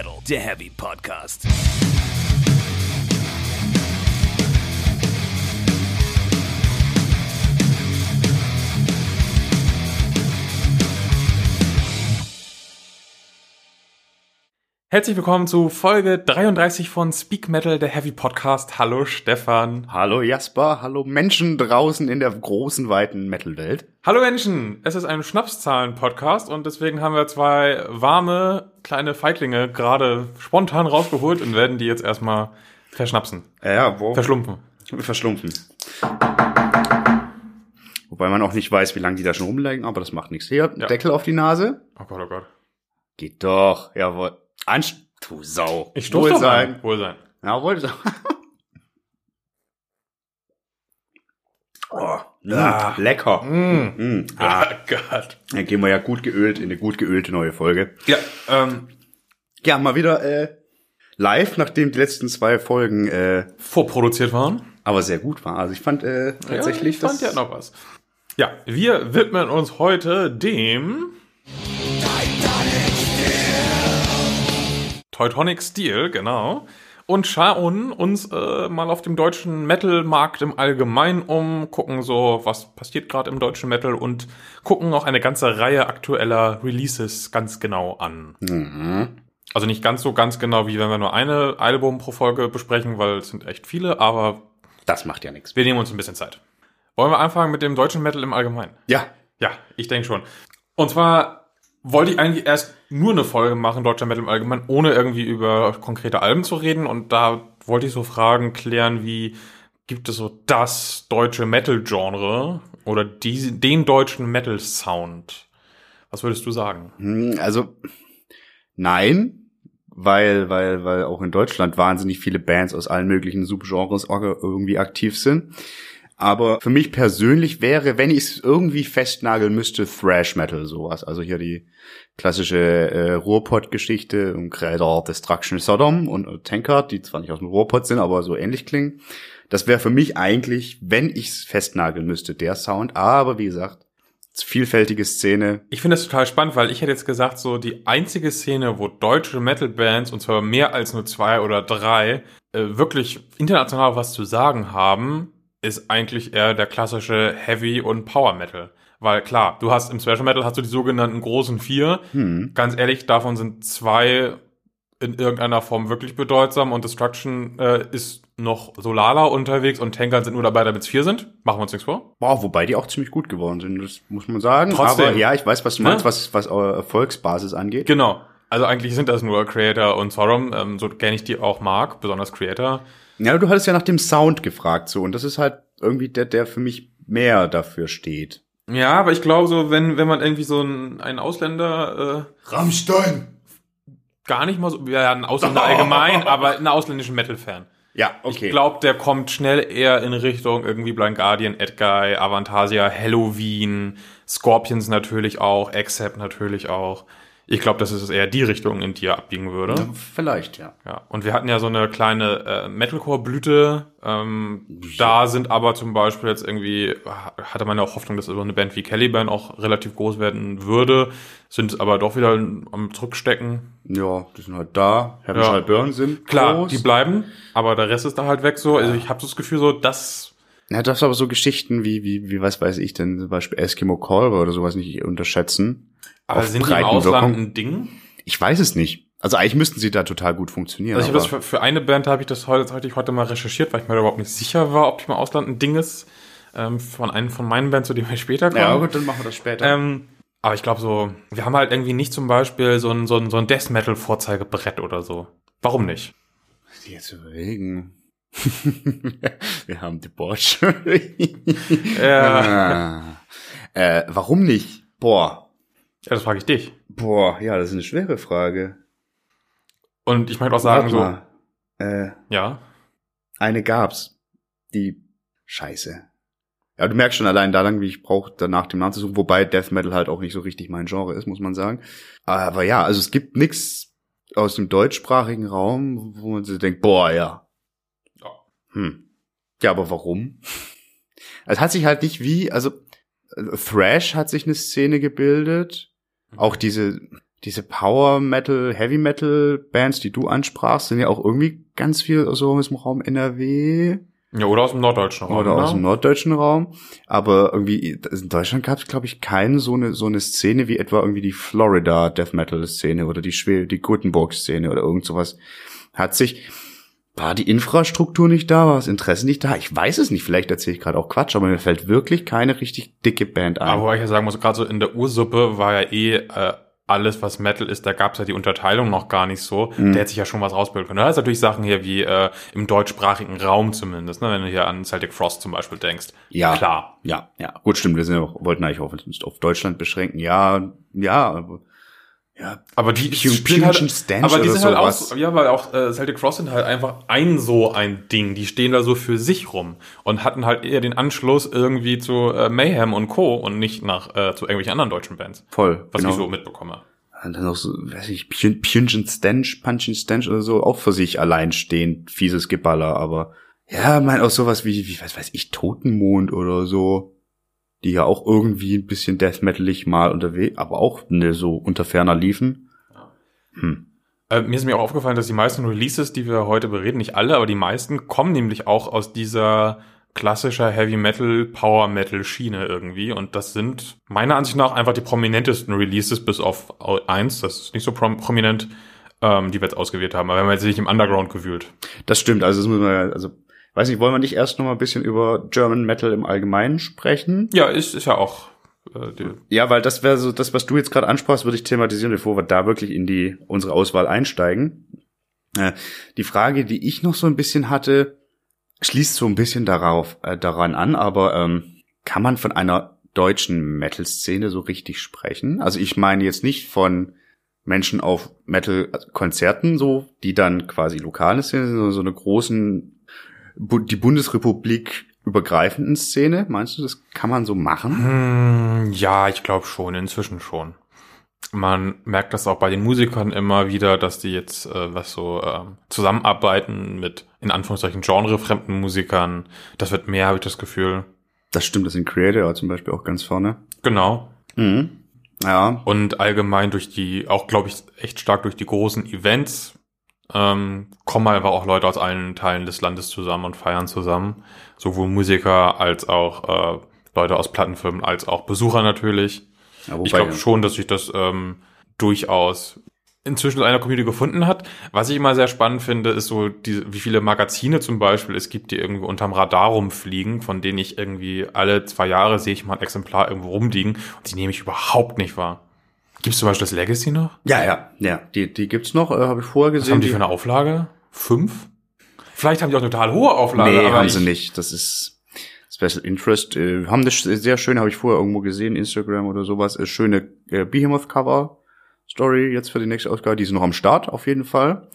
Metal, der Heavy Podcast. Herzlich willkommen zu Folge 33 von Speak Metal, der Heavy Podcast. Hallo Stefan. Hallo Jasper, hallo Menschen draußen in der großen, weiten Metal-Welt. Hallo Menschen, es ist ein Schnapszahlen-Podcast und deswegen haben wir zwei warme kleine Feiglinge gerade spontan rausgeholt und werden die jetzt erstmal verschnapsen. Ja, wo? Verschlumpfen. Verschlumpfen. Wobei man auch nicht weiß, wie lange die da schon rumlegen, aber das macht nichts. Hier, Ja. Deckel auf die Nase. Oh Gott, oh Gott. Geht doch, jawohl. Anst du Sau. Ich stoße doch Wohlsein. mal. Wohlsein. Jawohl. So. oh, Ah. mm, lecker. Mm. Mm, ah, Ah, Gott. dann gehen wir ja gut geölt in eine gut geölte neue Folge. Ja, ähm, Ja, mal wieder äh, live, nachdem die letzten zwei Folgen äh, vorproduziert waren. aber sehr gut waren. Also ich fand äh, tatsächlich ja, ich fand das ja noch was. Ja, wir widmen uns heute dem Teutonic Steel, genau. Und schauen uns äh, mal auf dem deutschen Metal-Markt im Allgemeinen um, gucken so, was passiert gerade im deutschen Metal und gucken auch eine ganze Reihe aktueller Releases ganz genau an. Mhm. Also nicht ganz so ganz genau, wie wenn wir nur eine Album pro Folge besprechen, weil es sind echt viele, aber Das macht ja nichts. wir nehmen uns ein bisschen Zeit. Wollen wir anfangen mit dem deutschen Metal im Allgemeinen? Ja, Ja, ich denke schon. Und zwar wollte ich eigentlich erst nur eine Folge machen, deutscher Metal im Allgemeinen, ohne irgendwie über konkrete Alben zu reden. Und da wollte ich so Fragen klären wie, gibt es so das deutsche Metal-Genre oder die, den deutschen Metal-Sound? Was würdest du sagen? Hm, also nein, weil, weil, weil auch in Deutschland wahnsinnig viele Bands aus allen möglichen Subgenres irgendwie aktiv sind. Aber für mich persönlich wäre, wenn ich es irgendwie festnageln müsste, Thrash Metal sowas. Also hier die klassische äh, Ruhrpott-Geschichte um Creator Destruction Sodom und Tankard, die zwar nicht aus dem Ruhrpott sind, aber so ähnlich klingen. Das wäre für mich eigentlich, wenn ich es festnageln müsste, der Sound. Aber wie gesagt, vielfältige Szene. Ich finde das total spannend, weil ich hätte jetzt gesagt, so die einzige Szene, wo deutsche Metal-Bands, und zwar mehr als nur zwei oder drei, äh, wirklich international was zu sagen haben, ist eigentlich eher der klassische Heavy- und Power-Metal. Weil klar, du hast im Special Metal hast du die sogenannten großen vier. Hm. Ganz ehrlich, davon sind zwei in irgendeiner Form wirklich bedeutsam und Destruction äh, ist noch Solala unterwegs und Tankard sind nur dabei, damit es vier sind. Machen wir uns nichts vor. Boah, wobei die auch ziemlich gut geworden sind, das muss man sagen. Trotzdem. Aber ja, ich weiß, was du meinst, Ne? was, was eure Erfolgsbasis angeht. Genau. Also eigentlich sind das nur Creator und Sorum, ähm, so gern ich die auch mag, besonders Creator. Ja, du hattest ja nach dem Sound gefragt, so, und das ist halt irgendwie der, der für mich mehr dafür steht. Ja, aber ich glaube so, wenn, wenn man irgendwie so einen, einen Ausländer, äh, Rammstein! gar nicht mal so, ja, ein Ausländer allgemein, aber einen ausländischen Metal-Fan. Ja, okay. Ich glaube, der kommt schnell eher in Richtung irgendwie Blind Guardian, Edguy, Avantasia, Halloween, Scorpions natürlich auch, Accept natürlich auch. Ich glaube, das ist eher die Richtung, in die er abbiegen würde. Ja, Vielleicht, ja. Ja, und wir hatten ja so eine kleine äh, Metalcore-Blüte. Ähm, Da sind aber zum Beispiel jetzt irgendwie, hatte man ja auch Hoffnung, dass so eine Band wie Caliban auch relativ groß werden würde, sind aber doch wieder am Zurückstecken. Ja, die sind halt da. Heaven Ja. Burn sind Klar, groß. die bleiben, aber der Rest ist da halt weg so. Also ich habe so das Gefühl so, dass Ja, du darfst aber so Geschichten wie, wie, wie, was weiß ich denn, zum Beispiel Eskimo Callboy oder sowas nicht unterschätzen. Aber sind die im. Ausland ein Ding? Ich weiß es nicht. Also eigentlich müssten sie da total gut funktionieren. Also ich habe das für, für eine Band habe ich das heute, heute, heute mal recherchiert, weil ich mir überhaupt nicht sicher war, ob die im Ausland ein Ding ist. Ähm, von einem von meinen Bands, zu dem wir später kommen. ja, gut, dann machen wir das später. Ähm, aber ich glaube so, wir haben halt irgendwie nicht zum Beispiel so ein, so ein, so ein Death Metal Vorzeigebrett oder so. Warum nicht? die jetzt überlegen. Wir haben Debauchery. Ja, ah. äh, warum nicht? Boah. Ja das frage ich dich. Boah, ja, das ist eine schwere Frage. Und ich möchte auch sagen Warte so. Äh, ja, eine gab's. Die Scheiße. Ja, du merkst schon allein da lang, wie ich brauche, danach den Namen zu suchen, wobei Death Metal halt auch nicht so richtig mein Genre ist, muss man sagen. Aber ja, also es gibt nix aus dem deutschsprachigen Raum, wo man sich denkt, boah, ja. Ja. Hm. Ja, aber warum? Es hat sich halt nicht wie, also äh, Thrash hat sich eine Szene gebildet. Auch diese diese Power Metal, Heavy Metal Bands, die du ansprachst, sind ja auch irgendwie ganz viel so aus dem Raum NRW. Ja, oder aus dem norddeutschen Raum. Oder ne? aus dem norddeutschen Raum. Aber irgendwie, in Deutschland gab es, glaube ich, keine so eine, so eine Szene wie etwa irgendwie die Florida Death Metal Szene oder die Schwede, die Gutenberg Szene oder irgend sowas. Hat sich, war die Infrastruktur nicht da, war das Interesse nicht da? Ich weiß es nicht, vielleicht erzähle ich gerade auch Quatsch, aber mir fällt wirklich keine richtig dicke Band ein. Aber wobei ich ja sagen muss, gerade so in der Ursuppe war ja eh äh, alles, was Metal ist, da gab es ja die Unterteilung noch gar nicht so. Mhm. Der hätte sich ja schon was rausbilden können. Da ist natürlich Sachen hier wie äh, im deutschsprachigen Raum zumindest, ne? wenn du hier an Celtic Frost zum Beispiel denkst. Ja. Klar. Ja, ja, gut, stimmt. Wir sind ja auch, wollten eigentlich auf, auf Deutschland beschränken. Ja, ja, aber ja, Aber die Pun- spielen halt, Punch Stench aber die sind halt auch, ja, weil auch äh, Celtic Frost sind halt einfach ein so ein Ding. Die stehen da so für sich rum und hatten halt eher den Anschluss irgendwie zu äh, Mayhem und Co. und nicht nach äh, zu irgendwelchen anderen deutschen Bands, voll. was genau. ich so mitbekomme. Und dann noch so, weiß ich, Pun- Pungent Stench, Punchin Stench oder so, auch für sich alleinstehend, fieses Geballer, aber ja, mein auch sowas wie, wie, was weiß ich, Totenmond oder so, die ja auch irgendwie ein bisschen Death Metalig mal unterwegs, aber auch ne, so unter ferner liefen. Hm. Äh, mir ist mir auch aufgefallen, dass die meisten Releases, die wir heute bereden, nicht alle, aber die meisten kommen nämlich auch aus dieser klassischer Heavy Metal, Power Metal Schiene irgendwie. Und das sind meiner Ansicht nach einfach die prominentesten Releases, bis auf eins, das ist nicht so prom prominent, ähm, die wir jetzt ausgewählt haben. Aber wir haben jetzt nicht im Underground gewühlt. Das stimmt, also das muss man ja, also, weiß nicht, wollen wir nicht erst noch mal ein bisschen über German Metal im Allgemeinen sprechen? Ja, ist, ist ja auch äh, die, Ja, weil das wäre so, das, was du jetzt gerade ansprachst, würde ich thematisieren, bevor wir da wirklich in die unsere Auswahl einsteigen. Äh, die Frage, die ich noch so ein bisschen hatte, schließt so ein bisschen darauf äh, daran an, aber ähm, kann man von einer deutschen Metal-Szene so richtig sprechen? Also ich meine jetzt nicht von Menschen auf Metal-Konzerten, so die dann quasi lokale Szene sind, sondern so eine großen die Bundesrepublik übergreifenden Szene. Meinst du, das kann man so machen? Hm, ja, ich glaube schon, inzwischen schon. Man merkt das auch bei den Musikern immer wieder, dass die jetzt äh, was so ähm, zusammenarbeiten mit in Anführungszeichen genrefremden Musikern. Das wird mehr, habe ich das Gefühl. Das stimmt, das sind Creator zum Beispiel auch ganz vorne. Genau. Mhm. Ja, Und allgemein durch die, auch glaube ich, echt stark durch die großen Events, ähm, kommen aber auch Leute aus allen Teilen des Landes zusammen und feiern zusammen. Sowohl Musiker als auch äh, Leute aus Plattenfirmen, als auch Besucher natürlich. ja Ich glaube schon, dass sich das ähm, durchaus inzwischen einer Community gefunden hat. Was ich immer sehr spannend finde, ist so, die, wie viele Magazine zum Beispiel es gibt, die irgendwie unterm Radar rumfliegen, von denen ich irgendwie alle zwei Jahre sehe ich mal ein Exemplar irgendwo rumliegen und die nehme ich überhaupt nicht wahr. Gibt es zum Beispiel das Legacy noch? ja, ja, ja, die, die gibt's noch, äh, habe ich vorher Was gesehen. haben die für eine Auflage? Fünf? Vielleicht haben die auch eine total hohe Auflage. nee, aber haben sie nicht. Das ist Special Interest. Äh, haben das sehr schön, habe ich vorher irgendwo gesehen, Instagram oder sowas. Äh, schöne äh, Behemoth-Cover. Story jetzt für die nächste Ausgabe. Die sind noch am Start, auf jeden Fall.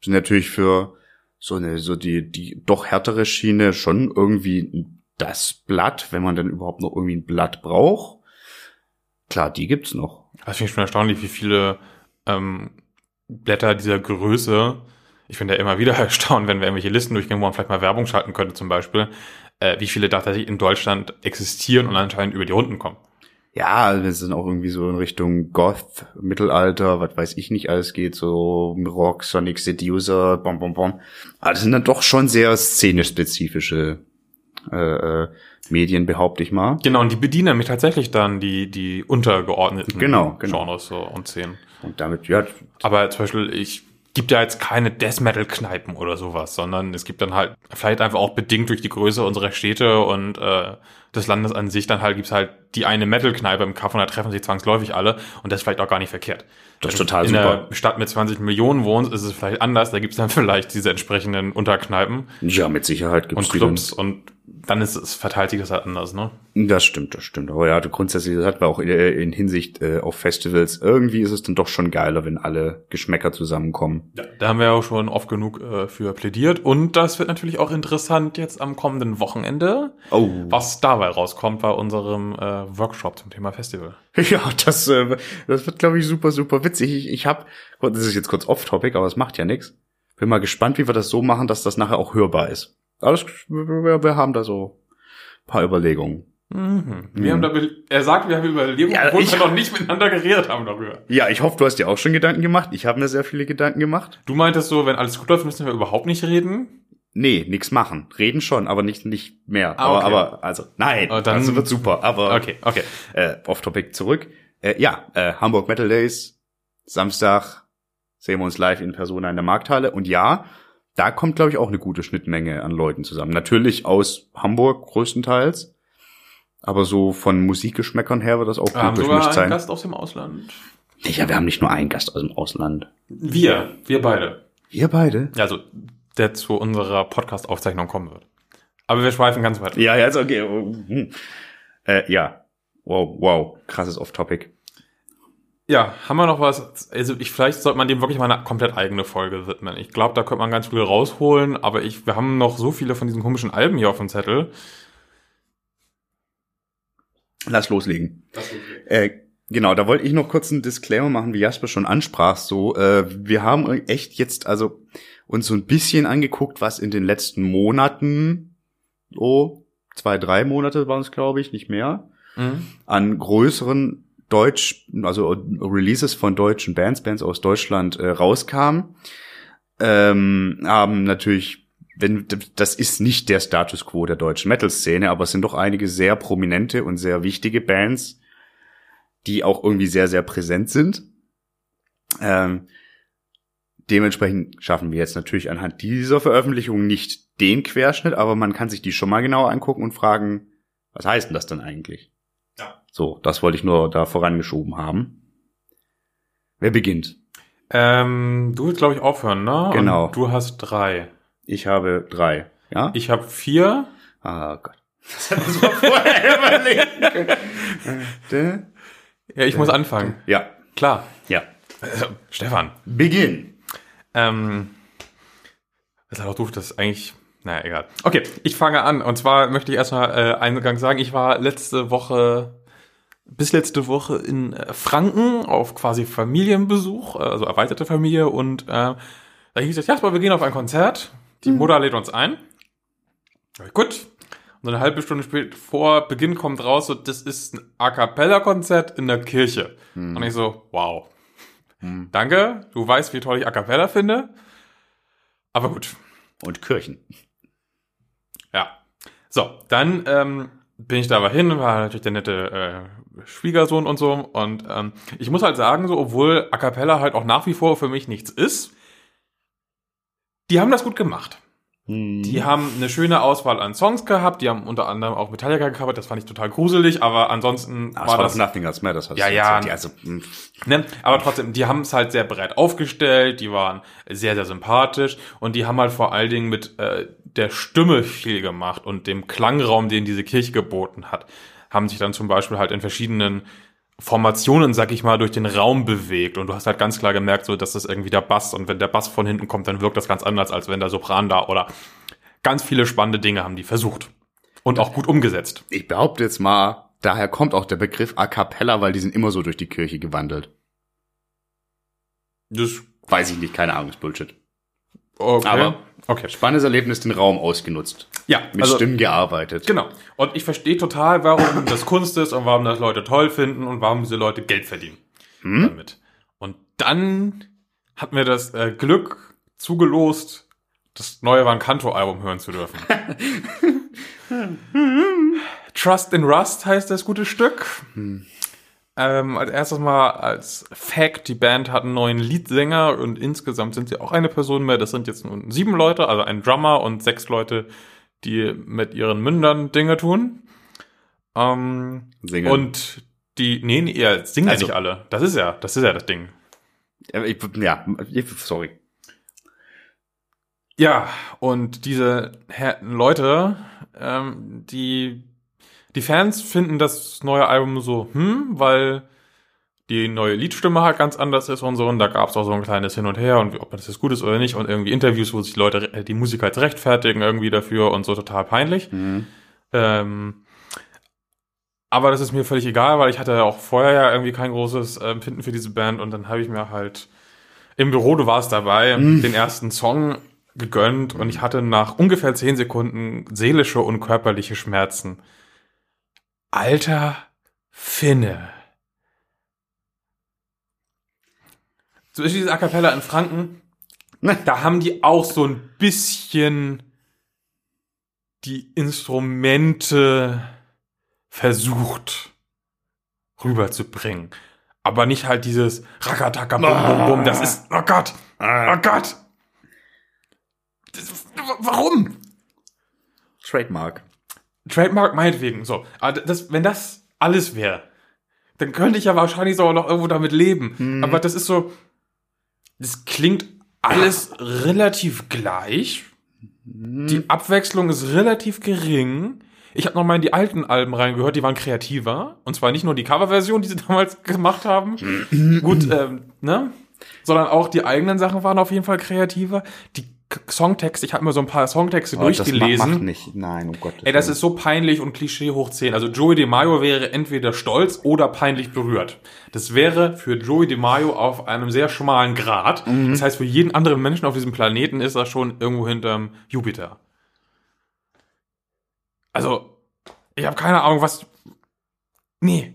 Sind natürlich für so eine, so die, die doch härtere Schiene schon irgendwie das Blatt, wenn man denn überhaupt noch irgendwie ein Blatt braucht. Klar, die gibt's noch. Das finde ich schon erstaunlich, wie viele ähm, Blätter dieser Größe, ich bin ja immer wieder erstaunt, wenn wir irgendwelche Listen durchgehen, wo man vielleicht mal Werbung schalten könnte zum Beispiel, äh, wie viele da tatsächlich in Deutschland existieren und anscheinend über die Runden kommen. Ja, also wir sind auch irgendwie so in Richtung Goth, Mittelalter, was weiß ich nicht alles geht, so Rock, Sonic Seducer, bom, bom, bom. Aber das sind dann doch schon sehr szenisch spezifische äh, äh, Medien, behaupte ich mal. Genau, und die bedienen nämlich tatsächlich dann die, die untergeordneten Genau, genau. Genres so und Szenen. Und damit, ja, Aber zum Beispiel, ich gibt ja jetzt keine Death Metal Kneipen oder sowas, sondern es gibt dann halt vielleicht einfach auch bedingt durch die Größe unserer Städte und äh, des Landes an sich dann halt gibt's halt die eine Metal Kneipe im Kaff und da treffen sich zwangsläufig alle und das ist vielleicht auch gar nicht verkehrt. Das ist total in super. einer Stadt mit 20 Millionen wohnst, ist es vielleicht anders, da gibt's dann vielleicht diese entsprechenden Unterkneipen ja, mit Sicherheit gibt's und. Clubs und dann ist es verteilt sich das halt anders, ne? Das stimmt, das stimmt. Aber ja, grundsätzlich, das hat man auch in, in Hinsicht äh, auf Festivals. Irgendwie ist es dann doch schon geiler, wenn alle Geschmäcker zusammenkommen. Ja, da haben wir ja auch schon oft genug äh, für plädiert. Und das wird natürlich auch interessant jetzt am kommenden Wochenende, Oh. was dabei rauskommt bei unserem äh, Workshop zum Thema Festival. Ja, das, äh, das wird, glaube ich, super, super witzig. Ich, ich habe, das ist jetzt kurz off-topic, aber es macht ja nichts. Bin mal gespannt, wie wir das so machen, dass das nachher auch hörbar ist. Aber das, wir, wir haben da so ein paar Überlegungen. Mhm. Wir haben da, er sagt, wir haben überlebt, Ja, obwohl ich- wir noch nicht miteinander geredet haben darüber. Ja, ich hoffe, du hast dir auch schon Gedanken gemacht. Ich habe mir sehr viele Gedanken gemacht. Du meintest so, wenn alles gut läuft, müssen wir überhaupt nicht reden. Nee, nix machen. Reden schon, aber nicht, nicht mehr. Ah, aber, okay. aber, also, nein, Ah, dann- das wird super. Aber, Okay, okay. äh, off-topic zurück. Äh, ja, äh, Hamburg Metal Days, Samstag sehen wir uns live in Persona in der Markthalle. Und ja, da kommt, glaube ich, auch eine gute Schnittmenge an Leuten zusammen. Natürlich aus Hamburg größtenteils. Aber so von Musikgeschmäckern her wird das auch Wir haben gut sogar durchmischt einen sein. Gast aus dem Ausland. Ja, wir haben nicht nur einen Gast aus dem Ausland. Wir, wir beide. Wir beide? Also, der zu unserer Podcast-Aufzeichnung kommen wird. Aber wir schweifen ganz weit. Ja, ja, ist okay. Hm. Äh, ja. Wow, wow. Krasses Off-Topic. Ja, haben wir noch was? Also ich vielleicht sollte man dem wirklich mal eine komplett eigene Folge widmen. Ich glaube, da könnte man ganz viel rausholen, aber ich, wir haben noch so viele von diesen komischen Alben hier auf dem Zettel. Lass loslegen. Äh, genau, da wollte ich noch kurz einen Disclaimer machen, wie Jasper schon ansprach. So, äh, wir haben echt jetzt also uns so ein bisschen angeguckt, was in den letzten Monaten, oh, zwei, drei Monate waren es, glaube ich, nicht mehr, Mhm. an größeren Deutsch, also Releases von deutschen Bands, Bands aus Deutschland äh, rauskam, ähm, haben natürlich, wenn das ist nicht der Status quo der deutschen Metal-Szene, aber es sind doch einige sehr prominente und sehr wichtige Bands, die auch irgendwie sehr, sehr präsent sind. Ähm, dementsprechend schaffen wir jetzt natürlich anhand dieser Veröffentlichung nicht den Querschnitt, aber man kann sich die schon mal genauer angucken und fragen, was heißt denn das denn eigentlich? So, das wollte ich nur da vorangeschoben haben. Wer beginnt? Ähm, du willst, glaube ich, aufhören, ne? Genau. Und du hast drei. Ich habe drei. Ja? Ich habe vier. Ah Gott. Das hätten wir vorher überlegen können. Ja, ich muss anfangen. Ja, Klar. ja. Also, Stefan. Beginn. Ähm, das ist auch doof, das ist eigentlich. Naja, egal. Okay, ich fange an. Und zwar möchte ich erstmal äh, eingang sagen, ich war letzte Woche, bis letzte Woche in äh, Franken auf quasi Familienbesuch, äh, also erweiterte Familie. Und äh, da hieß es, Jasper, wir gehen auf ein Konzert. Die Mutter lädt uns ein. Ja, Gut. Und eine halbe Stunde spät vor Beginn kommt raus, so, das ist ein A Cappella-Konzert in der Kirche. Und ich so, wow. Danke, du weißt, wie toll ich A Cappella finde. Aber gut, Und Kirchen. ja. So, dann ähm, bin ich da aber hin, war natürlich der nette äh, Schwiegersohn und so. Und ähm, ich muss halt sagen, so, obwohl A Cappella halt auch nach wie vor für mich nichts ist, die haben das gut gemacht. Die haben eine schöne Auswahl an Songs gehabt, die haben unter anderem auch Metallica gecovert, das fand ich total gruselig, aber ansonsten Ah, es war das Nothing Else Matters. Ja, ja. erzählt. Also, mh, Ne? Aber trotzdem, die haben es halt sehr breit aufgestellt, die waren sehr, sehr sympathisch und die haben halt vor allen Dingen mit äh, der Stimme viel gemacht und dem Klangraum, den diese Kirche geboten hat, haben sich dann zum Beispiel halt in verschiedenen Formationen, sag ich mal, durch den Raum bewegt und du hast halt ganz klar gemerkt, so, dass das irgendwie der Bass und wenn der Bass von hinten kommt, dann wirkt das ganz anders, als wenn der Sopran da oder ganz viele spannende Dinge haben die versucht und auch gut umgesetzt. ich behaupte jetzt mal, daher kommt auch der Begriff A Cappella, weil die sind immer so durch die Kirche gewandelt. Das, Weiß ich nicht, keine Ahnung, ist Bullshit. okay. Aber- okay. Spannendes Erlebnis, den Raum ausgenutzt. Ja, Mit also, Stimmen gearbeitet. Genau. Und ich verstehe total, warum das Kunst ist und warum das Leute toll finden und warum diese Leute Geld verdienen Hm? damit. Und dann hat mir das äh, Glück zugelost, das neue Van Canto-Album hören zu dürfen. Trust in Rust heißt das gute Stück. Ähm, als erstes mal als Fact, die Band hat einen neuen Leadsänger und insgesamt sind sie auch eine Person mehr. Das sind jetzt nun sieben Leute, also ein Drummer und sechs Leute, die mit ihren Mündern Dinge tun. Ähm, Singen. und die, nee, nee, ja, singen Also- nicht alle. Das ist ja, das ist ja das Ding. Ja, ich, ja, ich, sorry. Ja, und diese Leute, ähm, die, die Fans finden das neue Album so, hm, weil die neue Liedstimme halt ganz anders ist und so. Und da gab es auch so ein kleines Hin und Her und ob das jetzt gut ist oder nicht. Und irgendwie Interviews, wo sich die Leute, äh, die Musiker jetzt rechtfertigen irgendwie dafür und so total peinlich. Mhm. Ähm, aber das ist mir völlig egal, weil ich hatte ja auch vorher ja irgendwie kein großes äh, Empfinden für diese Band und dann habe ich mir halt im Büro, du warst dabei, den ersten Song gegönnt und ich hatte nach ungefähr zehn Sekunden seelische und körperliche Schmerzen. Alter Finne. Zum Beispiel diese A Cappella in Franken, da haben die auch so ein bisschen die Instrumente versucht rüberzubringen. Aber nicht halt dieses Rakataka, bum, bum, bum, das ist, oh Gott, oh Gott. Das, warum? Trademark. Trademark meinetwegen, so. Aber das, wenn das alles wäre, dann könnte ich ja wahrscheinlich sogar noch irgendwo damit leben. Aber das ist so, das klingt alles relativ gleich. Die Abwechslung ist relativ gering. Ich habe noch mal in die alten Alben reingehört, die waren kreativer. Und zwar nicht nur die Coverversion, die sie damals gemacht haben. Gut, ähm, ne? Sondern auch die eigenen Sachen waren auf jeden Fall kreativer. Die Songtexte, ich habe mir so ein paar Songtexte Oh, das durchgelesen. macht nicht. Nein, um Gottes Ey, das ist so peinlich und Klischee hoch 10. Also Joey DeMaio wäre entweder stolz oder peinlich berührt. Das wäre für Joey DeMaio auf einem sehr schmalen Grad. Das heißt, für jeden anderen Menschen auf diesem Planeten ist er schon irgendwo hinterm Jupiter. Also, ich habe keine Ahnung, was... Nee.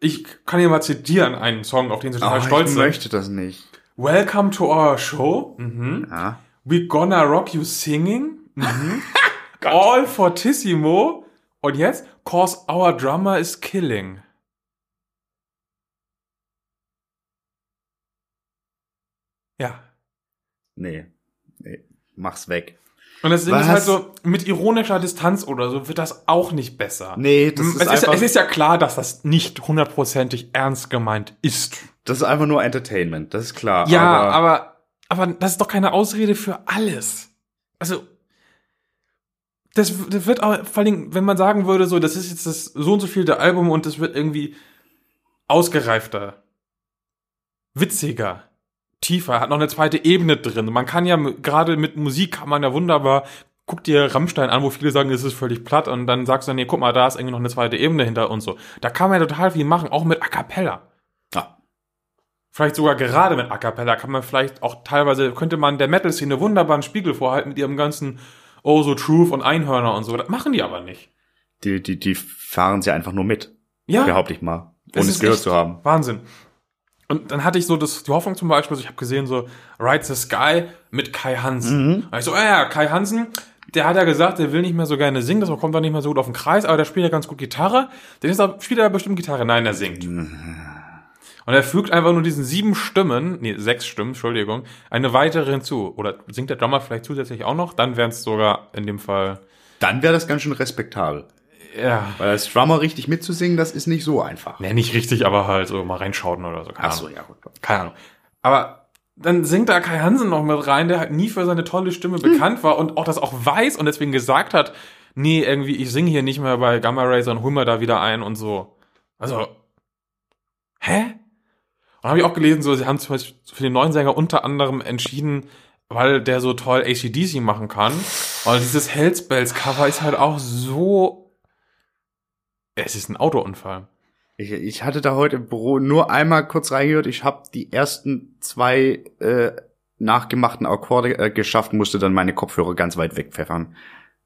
Ich kann hier mal zitieren, einen Song, auf den sie total Oh, stolz ich sind. möchte das nicht. Welcome to our show. Mhm. Ja. We gonna rock you singing. Mhm. All fortissimo. Und jetzt, cause our drummer is killing. Ja. Nee. nee. Mach's weg. Und das Ding Was? ist halt so, mit ironischer Distanz oder so wird das auch nicht besser. Nee, das es, ist ist, einfach- es ist ja klar, dass das nicht hundertprozentig ernst gemeint ist. Das ist einfach nur Entertainment, das ist klar. Ja, aber, aber, aber das ist doch keine Ausrede für alles. Also, das, das wird auch, vor allem, wenn man sagen würde, so, das ist jetzt das so und so viel der Album und das wird irgendwie ausgereifter, witziger, tiefer, hat noch eine zweite Ebene drin. Man kann ja, gerade mit Musik kann man ja wunderbar, guck dir Rammstein an, wo viele sagen, es ist völlig platt und dann sagst du, nee, guck mal, da ist irgendwie noch eine zweite Ebene hinter und so. Da kann man ja total viel machen, auch mit A Cappella Ja. vielleicht sogar gerade mit A Cappella kann man vielleicht auch teilweise, könnte man der Metal-Szene wunderbar einen Spiegel vorhalten mit ihrem ganzen Oh, so Truth und Einhörner und so. Das machen die aber nicht. die, die, die fahren sie einfach nur mit, Ja, behaupte ich mal. es Ohne ist es gehört zu haben. Wahnsinn. Und dann hatte ich so das, die Hoffnung zum Beispiel, ich habe gesehen so Ride the Sky mit Kai Hansen. Und ich so, ah ja, Kai Hansen, der hat ja gesagt, der will nicht mehr so gerne singen, das kommt dann nicht mehr so gut auf den Kreis, aber der spielt ja ganz gut Gitarre. Den ist er, spielt er bestimmt Gitarre? Nein, er singt. Und er fügt einfach nur diesen sieben Stimmen, nee, sechs Stimmen, Entschuldigung, eine weitere hinzu. Oder singt der Drummer vielleicht zusätzlich auch noch? Dann wären es sogar in dem Fall, Dann wäre das ganz schön respektabel. Ja, Weil als Drummer richtig mitzusingen, das ist nicht so einfach. nee, nicht richtig, aber halt so mal reinschauen oder so. Keine Ach Ahnung. so, ja gut. Keine Ahnung. Aber dann singt da Kai Hansen noch mit rein, der halt nie für seine tolle Stimme bekannt war und auch das auch weiß und deswegen gesagt hat, nee, irgendwie, ich singe hier nicht mehr bei Gamma Ray, sondern hol mir da wieder ein und so. Also, hä? Und habe ich auch gelesen, so, sie haben zum Beispiel für den neuen Sänger unter anderem entschieden, weil der so toll ACDC machen kann. Und dieses Hellspells Cover ist halt auch so, es ist ein Autounfall. Ich, ich hatte da heute im Büro nur einmal kurz reingehört. Ich habe die ersten zwei äh, nachgemachten Akkorde äh, geschafft, musste dann meine Kopfhörer ganz weit wegpfeffern.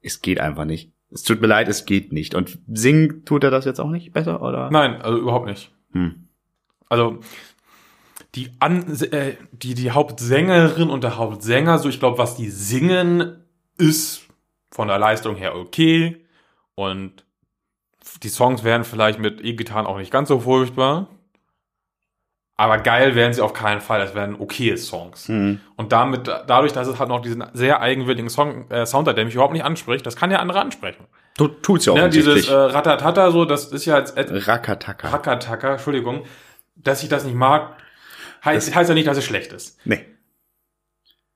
Es geht einfach nicht. Es tut mir leid, es geht nicht. Und singen tut er das jetzt auch nicht besser, oder? Nein, also überhaupt nicht. Hm. Also die, An äh, die, die Hauptsängerin und der Hauptsänger, so ich glaube, was die singen, ist von der Leistung her okay. Und die Songs wären vielleicht mit E-Gitarren auch nicht ganz so furchtbar. Aber geil wären sie auf keinen Fall. Es wären okaye Songs. Hm. Und damit, dadurch, dass es halt noch diesen sehr eigenwilligen Song, äh, Sound hat, der mich überhaupt nicht anspricht, das kann ja andere ansprechen. Du tut's ja Ne, dieses äh, Ratatata, so, das ist ja jetzt et- Rakataka. Hakataka, Entschuldigung, dass ich das nicht mag, heißt, heißt ja nicht, dass es schlecht ist. nee.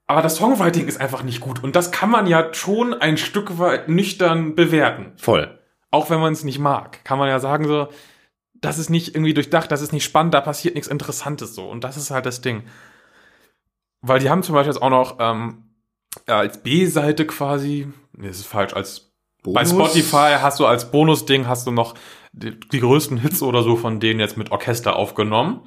Aber das Songwriting ist einfach nicht gut. Und das kann man ja schon ein Stück weit nüchtern bewerten. Voll. Auch wenn man es nicht mag. Kann man ja sagen so, das ist nicht irgendwie durchdacht, das ist nicht spannend, da passiert nichts Interessantes so. Und das ist halt das Ding. Weil die haben zum Beispiel jetzt auch noch ähm, ja, als B-Seite quasi, nee, das ist falsch, als bei Spotify hast du als Bonusding hast du noch die, die größten Hits oder so von denen jetzt mit Orchester aufgenommen.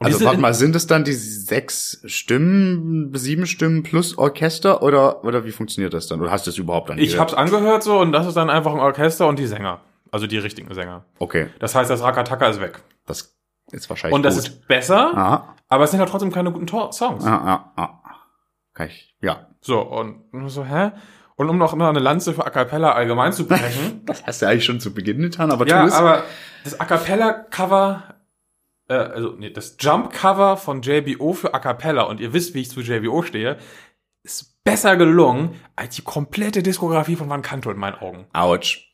Und Also warte mal, sind es dann die sechs Stimmen, sieben Stimmen plus Orchester oder oder wie funktioniert das dann? Oder hast du es überhaupt dann Ich hab's angehört so und das ist dann einfach ein Orchester und die Sänger. Also die richtigen Sänger. Okay, Das heißt, das Rakataka ist weg. das ist wahrscheinlich Und das gut. ist besser, ah, aber es sind ja trotzdem keine guten Tor Songs. ah, ah, ah. Kann ich, ja. So, und so, hä? Und um noch mal eine Lanze für A Cappella allgemein zu brechen. Das hast du eigentlich schon zu Beginn getan, aber ja, aber das A Cappella-Cover, äh, also nee, das Jump-Cover von JBO für A Cappella, und ihr wisst, wie ich zu JBO stehe, ist besser gelungen als die komplette Diskografie von Van Canto in meinen Augen. Autsch.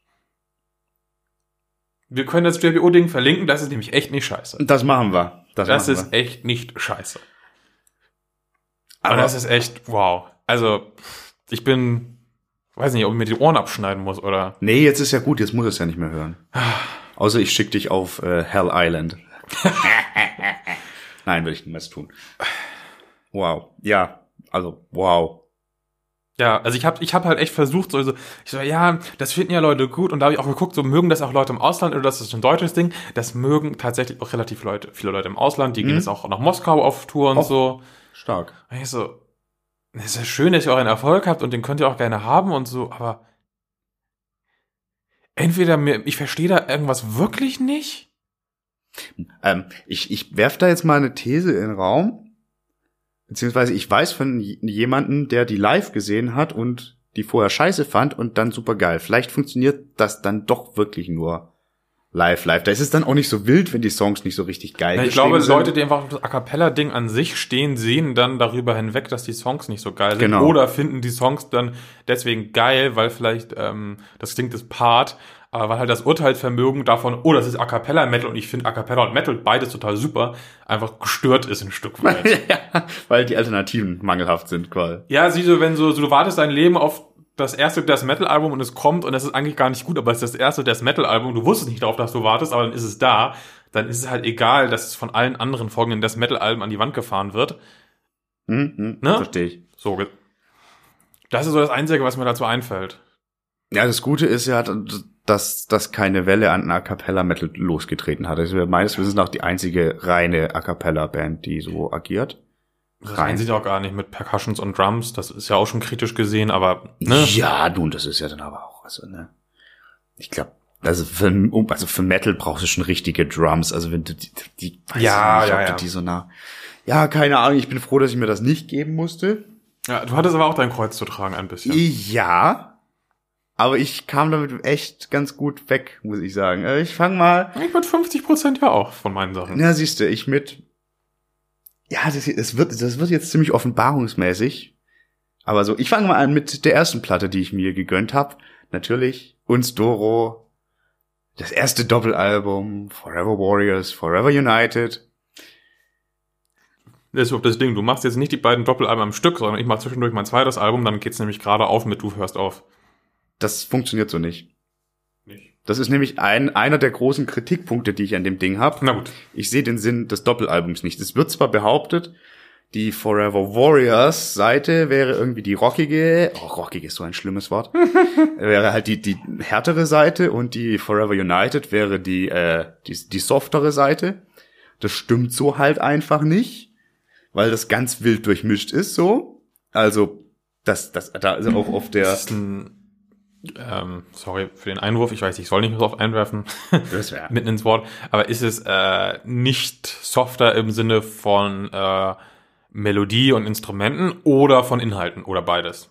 Wir können das JBO-Ding verlinken, das ist nämlich echt nicht scheiße. Das machen wir. Das, Das machen ist echt nicht scheiße. wir. Aber Aber das ist echt, wow. Also, ich bin, weiß nicht, ob ich mir die Ohren abschneiden muss oder. nee, jetzt ist ja gut, jetzt muss es ja nicht mehr hören. Außer ich schick dich auf äh, Hell Island. Nein, will ich niemals tun. Wow. Ja, also wow. Ja, also ich habe ich hab halt echt versucht, so, so, ich so, ja, das finden ja Leute gut und da habe ich auch geguckt, so mögen das auch Leute im Ausland oder das ist ein deutsches Ding. Das mögen tatsächlich auch relativ Leute, viele Leute im Ausland, die gehen Mhm. jetzt auch nach Moskau auf Tour und Och. so. Stark. Und ich so, es ist ja schön, dass ihr euren Erfolg habt und den könnt ihr auch gerne haben und so, aber entweder mir, ich verstehe da irgendwas wirklich nicht. Ähm, ich ich werf da jetzt mal eine These in den Raum. Beziehungsweise ich weiß von jemanden, der die live gesehen hat und die vorher scheiße fand und dann super geil. Vielleicht funktioniert das dann doch wirklich nur live, live. Da ist es dann auch nicht so wild, wenn die Songs nicht so richtig geil Ja, ich glaube, sind. Leute, die einfach auf das A Cappella-Ding an sich stehen, sehen dann darüber hinweg, dass die Songs nicht so geil sind. Genau. Oder finden die Songs dann deswegen geil, weil vielleicht ähm, das klingt das Part, aber weil halt das Urteilsvermögen davon, oh, das ist A Cappella-Metal und ich finde A Cappella und Metal beides total super, einfach gestört ist ein Stück weit. ja, weil die Alternativen mangelhaft sind, quasi. ja, siehst du, wenn so, so du wartest dein Leben auf das erste Death Metal Album und es kommt und es ist eigentlich gar nicht gut, aber es ist das erste Death Metal Album, du wusstest nicht darauf, dass du wartest, aber dann ist es da, dann ist es halt egal, dass es von allen anderen folgenden Death Metal Alben an die Wand gefahren wird. Hm, hm, Ne? Verstehe ich. So, das ist so das Einzige, was mir dazu einfällt. Ja, das Gute ist ja, dass, dass keine Welle an A Cappella Metal losgetreten hat. Das ist meines Wissens nach die einzige reine A Cappella Band, die so agiert. Rein sieht auch gar nicht mit Percussions und Drums, das ist ja auch schon kritisch gesehen, aber ne? Ja, nun, das ist ja dann aber auch, also, ne. Ich glaube, also für, also für Metal brauchst du schon richtige Drums. Also wenn du die, die weiß Ja, ich nicht, ja, ob ja. du die so nah. Ja, keine Ahnung, ich bin froh, dass ich mir das nicht geben musste. Ja, du hattest aber auch dein Kreuz zu tragen ein bisschen. Ja. Aber ich kam damit echt ganz gut weg, muss ich sagen. Äh, Ich fange mal. Ich mit 50 Prozent ja auch von meinen Sachen. Na, siehst du, ich mit. Ja, das, das wird, das wird jetzt ziemlich offenbarungsmäßig. Aber so, ich fange mal an mit der ersten Platte, die ich mir gegönnt habe. Natürlich, uns Doro. Das erste Doppelalbum, Forever Warriors, Forever United. Das ist überhaupt das Ding, du machst jetzt nicht die beiden Doppelalben am Stück, sondern ich mach zwischendurch mein zweites Album, dann geht's nämlich gerade auf mit Du hörst auf. Das funktioniert so nicht. Nicht. Das ist nämlich ein, einer der großen Kritikpunkte, die ich an dem Ding habe. Na gut. Ich sehe den Sinn des Doppelalbums nicht. Es wird zwar behauptet, die Forever Warriors Seite wäre irgendwie die rockige, oh, rockig ist so ein schlimmes Wort, wäre halt die, die härtere Seite und die Forever United wäre die, äh, die, die softere Seite. Das stimmt so halt einfach nicht, weil das ganz wild durchmischt ist so. Also, das, das, da ist auch auf der, Das ist ein, ähm, sorry für den Einwurf, ich weiß, ich soll nicht mehr so oft einwerfen, das mitten ins Wort, aber ist es äh, nicht softer im Sinne von äh, Melodie und Instrumenten oder von Inhalten oder beides?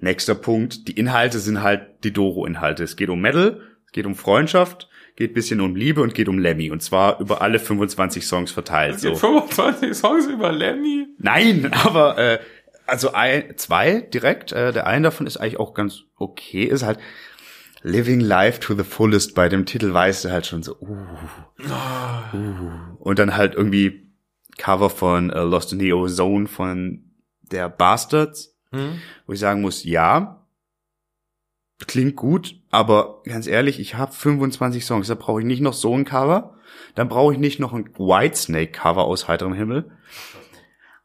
Nächster Punkt, die Inhalte sind halt die Doro-Inhalte. Es geht um Metal, es geht um Freundschaft, geht bisschen um Liebe und geht um Lemmy. Und zwar über alle 25 Songs verteilt. Es gibt So. 25 Songs über Lemmy. Nein, aber äh, also ein, zwei direkt. Äh, der eine davon ist eigentlich auch ganz okay. Ist halt Living Life to the Fullest. Bei dem Titel weißt du halt schon so. Uh, uh. Und dann halt irgendwie Cover von äh, Lost in the Ozone von der Bastards Hm? wo ich sagen muss, ja, klingt gut, aber ganz ehrlich, ich habe 25 Songs, da brauche ich nicht noch so ein Cover, dann brauche ich nicht noch ein Whitesnake-Cover aus heiterem Himmel.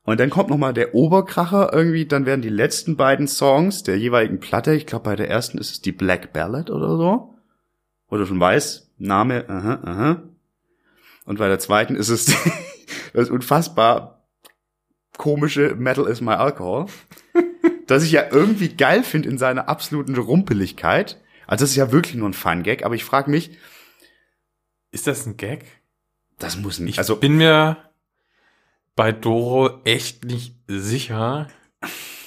Und dann kommt noch mal der Oberkracher irgendwie, dann werden die letzten beiden Songs der jeweiligen Platte, ich glaube bei der ersten ist es die Black Ballad oder so, wo du schon weißt, Name, aha, aha. Und bei der zweiten ist es das unfassbar komische Metal is my alcohol, das ich ja irgendwie geil finde in seiner absoluten Rumpeligkeit. Also das ist ja wirklich nur ein Fun-Gag, aber ich frage mich, Ist das ein Gag? das muss nicht. Ich also bin mir bei Doro echt nicht sicher.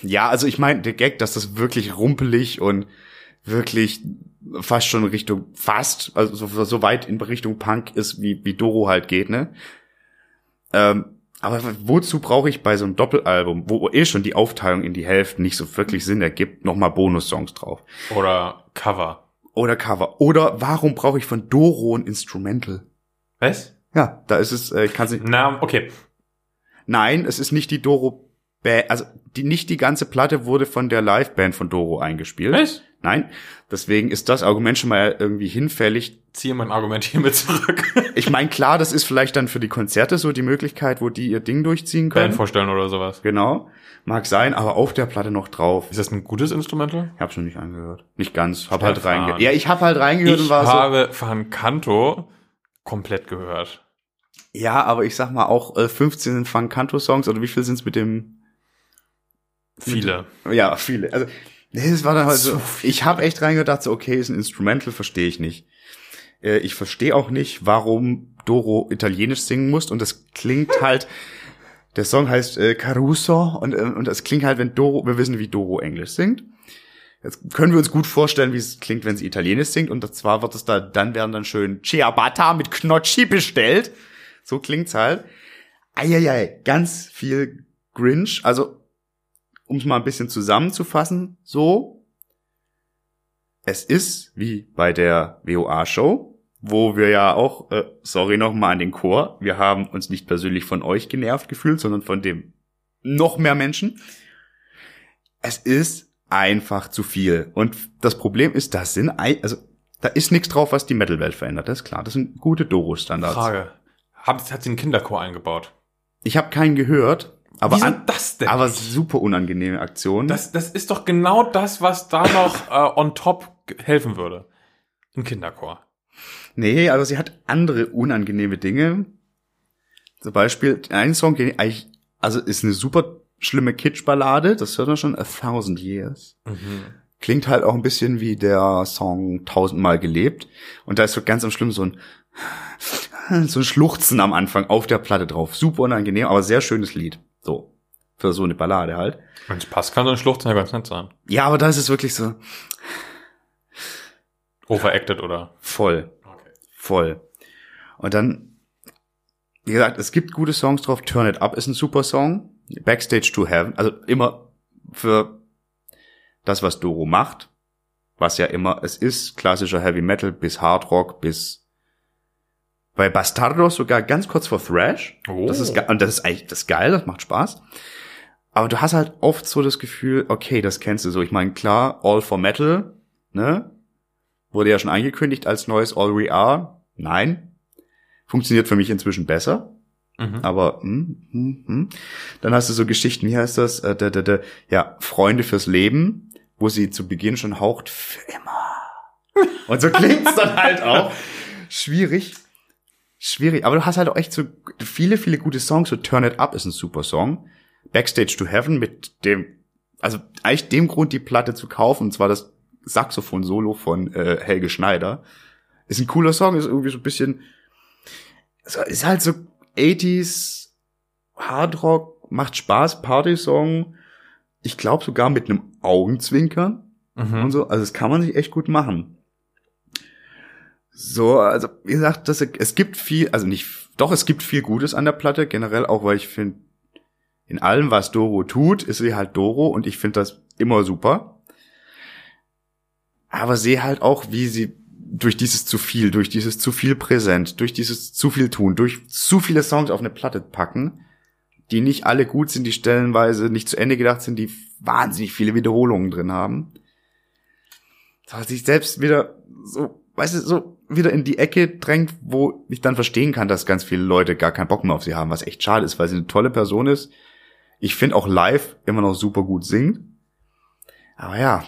ja, also ich meine, der Gag, dass das wirklich rumpelig und wirklich fast schon Richtung fast, also so, so weit in Richtung Punk ist, wie, wie Doro halt geht, ne? Ähm, aber wozu brauche ich bei so einem Doppelalbum, wo eh schon die Aufteilung in die Hälften nicht so wirklich Sinn ergibt, nochmal Bonussongs drauf? Oder Cover. Oder Cover. Oder warum brauche ich von Doro ein Instrumental? Was? Ja, da ist es, äh, ich kann nicht. Na, okay. Nein, es ist nicht die Doro Band, also die, nicht die ganze Platte wurde von der Liveband von Doro eingespielt. Was? Nein, deswegen ist das Argument schon mal irgendwie hinfällig. Ziehe mein Argument hiermit zurück. Ich meine, klar, das ist vielleicht dann für die Konzerte so die Möglichkeit, wo die ihr Ding durchziehen können. Band vorstellen oder sowas. Genau, mag sein, aber auf der Platte noch drauf. Ist das ein gutes Instrumental? Ich hab's noch nicht angehört. Nicht ganz, hab halt Stefan. reingehört. Ja, ich hab halt reingehört und Ich war so. habe Van Canto komplett gehört. Ja, aber ich sag mal auch äh, 15 sind Fun-Canto-Songs oder wie viel sind's mit dem Viele. Ja, viele. Also, nee, das war dann halt Zu so. Ich habe echt reingedacht, so, okay, ist ein Instrumental, verstehe ich nicht. Äh, ich verstehe auch nicht, warum Doro Italienisch singen muss und das klingt halt. Der Song heißt äh, Caruso und äh, und das klingt halt, wenn Doro, wir wissen, wie Doro Englisch singt. Jetzt können wir uns gut vorstellen, wie es klingt, wenn sie Italienisch singt und zwar wird es da, dann werden dann schön Ciabatta mit Knocchi bestellt. So klingt's halt. Eieiei, ganz viel Grinch. Also um es mal ein bisschen zusammenzufassen, so, es ist wie bei der WOA-Show, wo wir ja auch, äh, sorry nochmal an den Chor, wir haben uns nicht persönlich von euch genervt gefühlt, sondern von dem noch mehr Menschen. Es ist einfach zu viel. Und das Problem ist, das sind, also, da ist nichts drauf, was die Metal-Welt verändert, das ist klar. Das sind gute Doro-Standards. Frage. Hat, hat sie einen Kinderchor eingebaut? Ich habe keinen gehört, aber, Wieso an, das denn? aber super unangenehme Aktion. Das, das ist doch genau das, was da noch äh, on top helfen würde. Ein Kinderchor. Nee, also sie hat andere unangenehme Dinge. Zum Beispiel ein Song, den ich eigentlich, also ist eine super schlimme Kitsch-Ballade, das hört man schon, A Thousand Years. Klingt halt auch ein bisschen wie der Song Tausendmal gelebt. Und da ist so ganz am Schlimm so ein, so ein Schluchzen am Anfang auf der Platte drauf. Super unangenehm, aber sehr schönes Lied. So. Für so eine Ballade halt. Wenn es passt, kann so ein Schluchzen ja ganz nett sein. Ja, aber da ist es wirklich so Overacted oder? voll. Okay. Voll. Und dann, wie gesagt, es gibt gute Songs drauf. Turn It Up ist ein super Song. Backstage to Heaven, also immer für das, was Doro macht, was ja immer es ist, klassischer Heavy Metal bis Hard Rock bis bei Bastardos sogar ganz kurz vor Thrash. Oh. Das ist und das ist eigentlich das ist geil, das macht Spaß. Aber du hast halt oft so das Gefühl, okay, das kennst du so. Ich meine, klar, All for Metal, ne? Wurde ja schon angekündigt als neues All We Are. Nein. Funktioniert für mich inzwischen besser. Mhm. Aber hm, hm, hm. dann hast du so Geschichten, wie heißt das? Äh, der, der, der, ja, Freunde fürs Leben, wo sie zu Beginn schon haucht, für immer. Und so klingt's dann halt auch. Schwierig. Schwierig. Aber du hast halt auch echt so viele, viele gute Songs. So Turn It Up ist ein super Song. Backstage to Heaven mit dem, also eigentlich dem Grund, die Platte zu kaufen, und zwar das Saxophon-Solo von äh, Helge Schneider. Ist ein cooler Song, ist irgendwie so ein bisschen, ist halt so 80s Hardrock, macht Spaß, Party-Song. Ich glaube sogar mit einem Augenzwinkern Mhm. und so. Also das kann man sich echt gut machen. So, also wie gesagt, das, es gibt viel, also nicht, doch es gibt viel Gutes an der Platte, generell auch, weil ich finde, in allem, was Doro tut, ist sie halt Doro und ich finde das immer super. Aber sehe halt auch, wie sie durch dieses zu viel, durch dieses zu viel präsent, durch dieses zu viel tun, durch zu viele Songs auf eine Platte packen, die nicht alle gut sind, die stellenweise nicht zu Ende gedacht sind, die wahnsinnig viele Wiederholungen drin haben. So, sich selbst wieder so, weißt du, so wieder in die Ecke drängt, wo ich dann verstehen kann, dass ganz viele Leute gar keinen Bock mehr auf sie haben, was echt schade ist, weil sie eine tolle Person ist. Ich finde auch live immer noch super gut singt. Aber ja,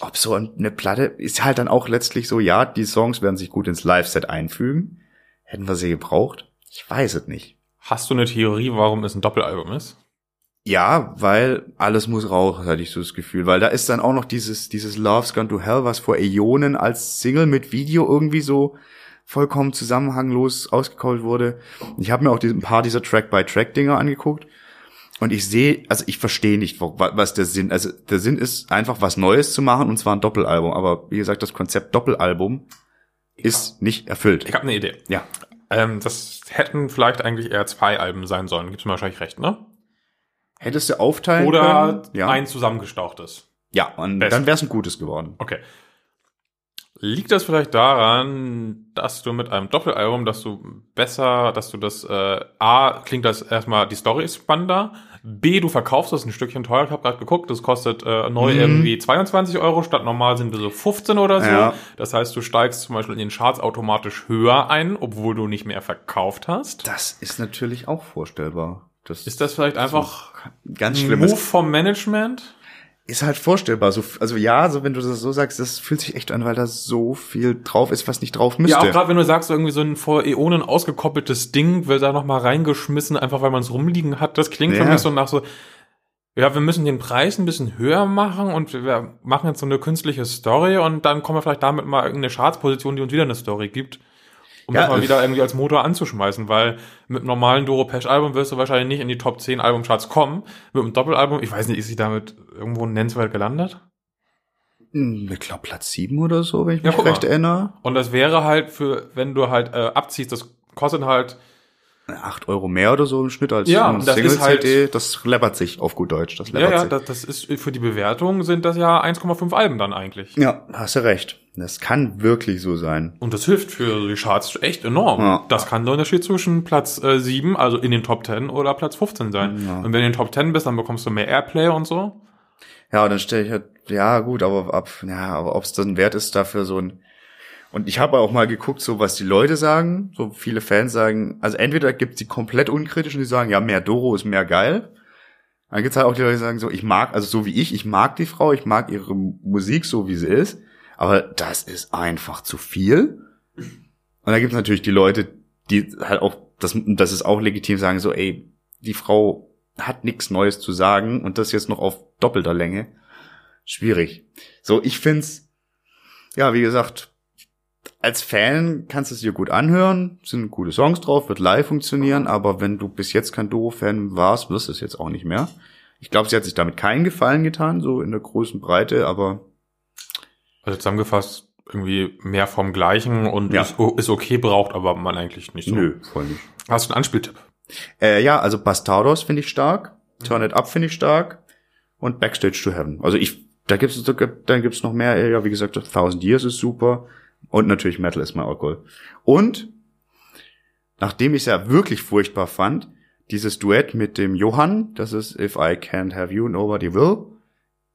ob so eine Platte ist halt dann auch letztlich so, ja, die Songs werden sich gut ins Live-Set einfügen. Hätten wir sie gebraucht? Ich weiß es nicht. Hast du eine Theorie, warum es ein Doppelalbum ist? Ja, weil alles muss raus, hatte ich so das Gefühl. Weil da ist dann auch noch dieses, dieses Love's Gone to Hell, was vor Äonen als Single mit Video irgendwie so vollkommen zusammenhanglos ausgekoppelt wurde. Ich habe mir auch ein paar dieser Track-by-Track-Dinger angeguckt. Und ich sehe, also ich verstehe nicht, was der Sinn, also der Sinn ist einfach was Neues zu machen und zwar ein Doppelalbum. Aber wie gesagt, das Konzept Doppelalbum ist nicht erfüllt. Ich habe eine Idee. Ja. Ähm, das hätten vielleicht eigentlich eher zwei Alben sein sollen. Gibt's mir wahrscheinlich recht, ne? Hättest du aufteilen Oder können? Ja. ein zusammengestauchtes. ja, und Best. dann wäre es ein gutes geworden. Okay. Liegt das vielleicht daran, dass du mit einem Doppelalbum, dass du besser, dass du das äh, A, klingt das erstmal, die Story ist spannender, B, du verkaufst das ein Stückchen teuer, ich habe gerade geguckt, das kostet äh, neu Mhm. irgendwie 22 Euro, statt normal sind wir so 15 oder so. Ja. Das heißt, du steigst zum Beispiel in den Charts automatisch höher ein, obwohl du nicht mehr verkauft hast. Das ist natürlich auch vorstellbar. Das Ist das vielleicht einfach ganz ein schlimm. Move vom Management? ist halt vorstellbar. So, also ja, so wenn du das so sagst, das fühlt sich echt an, weil da so viel drauf ist, was nicht drauf müsste. Ja, auch gerade wenn du sagst, irgendwie so ein vor Äonen ausgekoppeltes Ding wird da nochmal reingeschmissen, einfach weil man es rumliegen hat. Das klingt für Ja. mich so nach so, ja, wir müssen den Preis ein bisschen höher machen und wir machen jetzt so eine künstliche Story und dann kommen wir vielleicht damit mal irgendeine Chartsposition, die uns wieder eine Story gibt. Um Ja, das mal wieder irgendwie als Motor anzuschmeißen, weil mit einem normalen Doro Pesh Album wirst du wahrscheinlich nicht in die Top 10 Albumcharts kommen. Mit einem Doppelalbum, ich weiß nicht, ist sie damit irgendwo nennenswert gelandet? Hm, Ich glaube Platz sieben oder so, wenn ich Ja, mich mal. recht erinnere. Und das wäre halt für, wenn du halt äh, abziehst, das kostet halt Acht Euro mehr oder so im Schnitt als Ja, ein das ist halt- Single-CD. Das läppert sich auf gut Deutsch. Das Ja, läppert ja, sich. das, das ist für die Bewertung sind das ja 1,5 Alben dann eigentlich. ja, hast du recht. Das kann wirklich so sein. Und das hilft für die Charts echt enorm. Ja. Das kann der Unterschied zwischen Platz äh, 7, also in den Top 10 oder Platz 15 sein. Ja. Und wenn du in den Top 10 bist, dann bekommst du mehr Airplay und so. Ja, und dann stelle ich halt, ja gut, aber ab, ja, aber ob es dann wert ist dafür so ein. Und ich habe auch mal geguckt, so was die Leute sagen. So viele Fans sagen, also entweder gibt's die komplett unkritisch und die sagen, ja, mehr Doro ist mehr geil. Dann gibt's halt auch die Leute, die sagen so, ich mag, also so wie ich, ich mag die Frau, ich mag ihre Musik so wie sie ist, aber das ist einfach zu viel. Und dann gibt's natürlich die Leute, die halt auch, das, das ist auch legitim, sagen so, ey, die Frau hat nichts Neues zu sagen und das jetzt noch auf doppelter Länge. Schwierig. So, ich find's, ja, wie gesagt, als Fan kannst du es dir gut anhören, sind gute Songs drauf, wird live funktionieren, aber wenn du bis jetzt kein Doro-Fan warst, wirst du es jetzt auch nicht mehr. Ich glaube, sie hat sich damit keinen Gefallen getan, so in der großen Breite, aber Also zusammengefasst irgendwie mehr vom Gleichen und Ja. ist, ist okay, braucht aber man eigentlich nicht so. nö, voll nicht. Hast du einen Anspieltipp? Äh, ja, also Bastardos finde ich stark, Turn It Up finde ich stark und Backstage to Heaven. Also ich, da gibt's, da dann gibt's noch mehr, ja, wie gesagt, Thousand Years ist super und natürlich Metal is my alcohol. Und, nachdem ich es ja wirklich furchtbar fand, dieses Duett mit dem Johann, das ist If I Can't Have You, Nobody Will,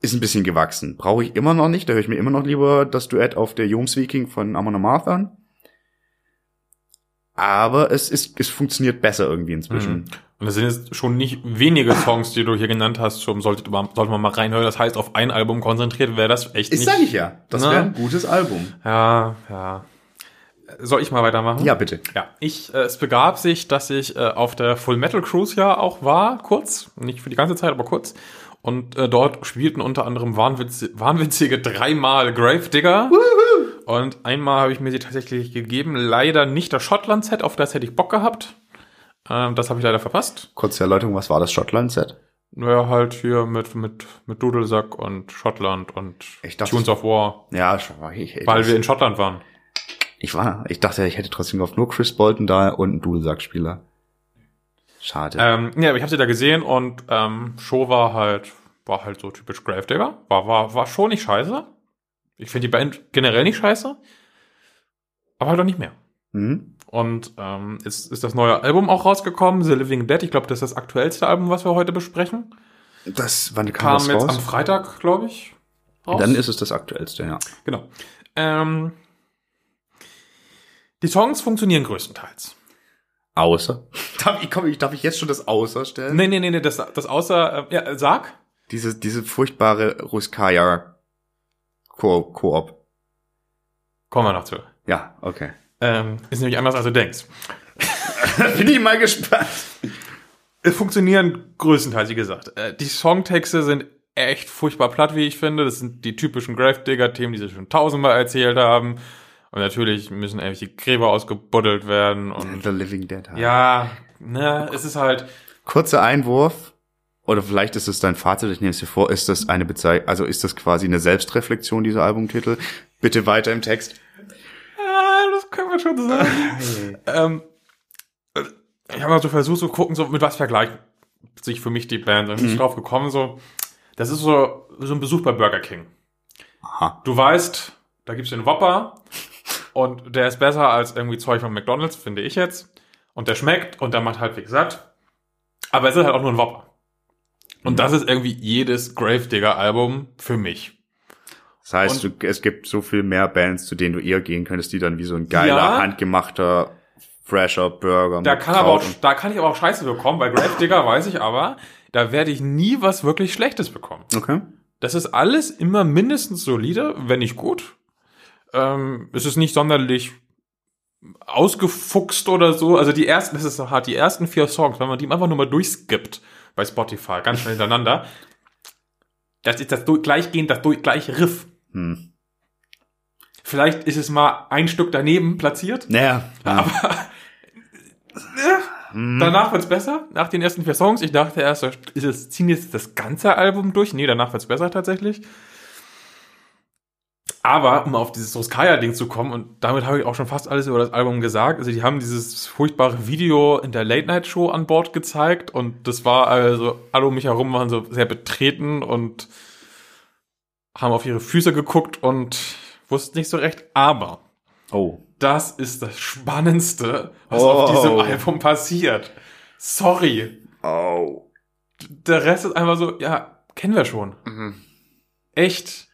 ist ein bisschen gewachsen. Brauche ich immer noch nicht, da höre ich mir immer noch lieber das Duett auf der Jom Viking von Amon Amarth an. Aber es ist, es funktioniert besser irgendwie inzwischen. Mhm. Und das sind jetzt schon nicht wenige Songs, die du hier genannt hast, schon sollte, sollte man mal reinhören. Das heißt, auf ein Album konzentriert wäre das echt Ist nicht. sag ich ja. Das Na. wäre ein gutes Album. Ja, ja. Soll ich mal weitermachen? Ja, bitte. Ja, ich, äh, es begab sich, dass ich äh, auf der Full Metal Cruise ja auch war, kurz, nicht für die ganze Zeit, aber kurz. Und äh, dort spielten unter anderem wahnwitz, wahnwitzige dreimal Gravedigger. Und einmal habe ich mir sie tatsächlich gegeben. Leider nicht das Schottland-Set, auf das hätte ich Bock gehabt. Ähm, das habe ich leider verpasst. Kurze Erläuterung, was war das Schottland-Set? Naja, halt hier mit, mit, mit Dudelsack und Schottland und Ich dachte- Tunes of War. Ja, schon war ich. ey, Weil das- wir in Schottland waren. ich war, ich dachte, ich hätte trotzdem gehofft, nur Chris Bolton da und einen Dudelsackspieler. Schade. Ähm, ja, aber ich habe sie da gesehen und ähm, Show war halt, war halt so typisch Gravedigger. War, war, war schon nicht scheiße. Ich finde die Band generell nicht scheiße. Aber halt auch nicht mehr. Mhm. Und ähm, ist, ist das neue Album auch rausgekommen, The Living Dead. Ich glaube, das ist das aktuellste Album, was wir heute besprechen. Das, wann kam, Kam das jetzt raus? am Freitag, glaube ich. Raus. Dann ist es das aktuellste, ja. Genau. Ähm, die Songs funktionieren größtenteils. Außer. Darf ich, komm, ich, darf ich jetzt schon das Außer stellen? Nee, nee, nee, nee das, das außer, äh, ja, sag. Diese, diese furchtbare Ruskaya Ko- Koop. Kommen wir noch zu. Ja, okay. Ähm, ist nämlich anders, als du denkst. Bin ich mal gespannt. Es funktionieren größtenteils, wie gesagt. Äh, die Songtexte sind echt furchtbar platt, wie ich finde. Das sind die typischen Gravedigger-Themen, die sie schon tausendmal erzählt haben. Und natürlich müssen irgendwelche Gräber ausgebuddelt werden und The Living Dead. halt. ja, ne, es ist halt, Kurzer Einwurf. Oder vielleicht ist es dein Fazit, ich nehme es dir vor, ist das eine Bezeichnung, also ist das quasi eine Selbstreflexion, dieser Albumtitel? Bitte weiter im Text. ah, das können wir schon sagen. ähm, ich habe mal so versucht zu gucken, so mit was vergleichen sich für mich die Band. Und ich bin drauf gekommen, so, das ist so, so ein Besuch bei Burger King. Aha. Du weißt, da gibt's den Whopper und der ist besser als irgendwie Zeug von McDonalds, finde ich jetzt. Und der schmeckt und der macht halbwegs satt. Aber es ist halt auch nur ein Whopper. Und das ist irgendwie jedes Gravedigger-Album für mich. Das heißt, du, es gibt so viel mehr Bands, zu denen du eher gehen könntest, die dann wie so ein geiler, Ja. handgemachter, fresher Burger Da kann, aber auch, da kann ich aber auch Scheiße bekommen. Bei Gravedigger weiß ich aber, da werde ich nie was wirklich Schlechtes bekommen. Okay. Das ist alles immer mindestens solide, wenn nicht gut. Ähm, es ist nicht sonderlich ausgefuchst oder so. Also die ersten, das ist so hart, die ersten vier Songs, wenn man die einfach nur mal durchskippt bei Spotify, ganz schnell hintereinander, das ist das gleichgehend, das gleiche Riff. Hm. Vielleicht ist es mal ein Stück daneben platziert, Naja. aber Hm. danach wird's besser. Nach den ersten vier Songs, ich dachte erst, ist es, ziehen jetzt das ganze Album durch? Nee, danach wird's besser tatsächlich. Aber um auf dieses Roskaya-Ding zu kommen, und damit habe ich auch schon fast alles über das Album gesagt, also die haben dieses furchtbare Video in der Late-Night-Show an Bord gezeigt und das war also, alle um mich herum waren so sehr betreten und haben auf ihre Füße geguckt und wussten nicht so recht, aber Oh. das ist das Spannendste, was Oh. auf diesem Album passiert. Sorry. Oh. Der Rest ist einfach so, ja, kennen wir schon. Mhm. Echt.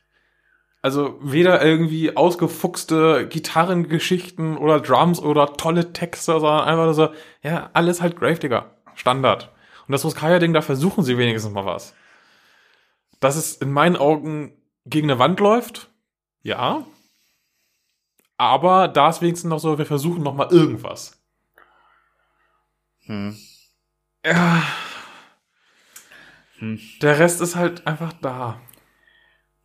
Also weder irgendwie ausgefuchste Gitarrengeschichten oder Drums oder tolle Texte, sondern einfach nur so, ja, alles halt Gravedigger. Standard. Und das Ruskaya-Ding, da versuchen sie wenigstens mal was. Dass es in meinen Augen gegen eine Wand läuft, ja. Aber da ist wenigstens noch so, wir versuchen noch mal irgendwas. Hm. Ja. Hm. Der Rest ist halt einfach da.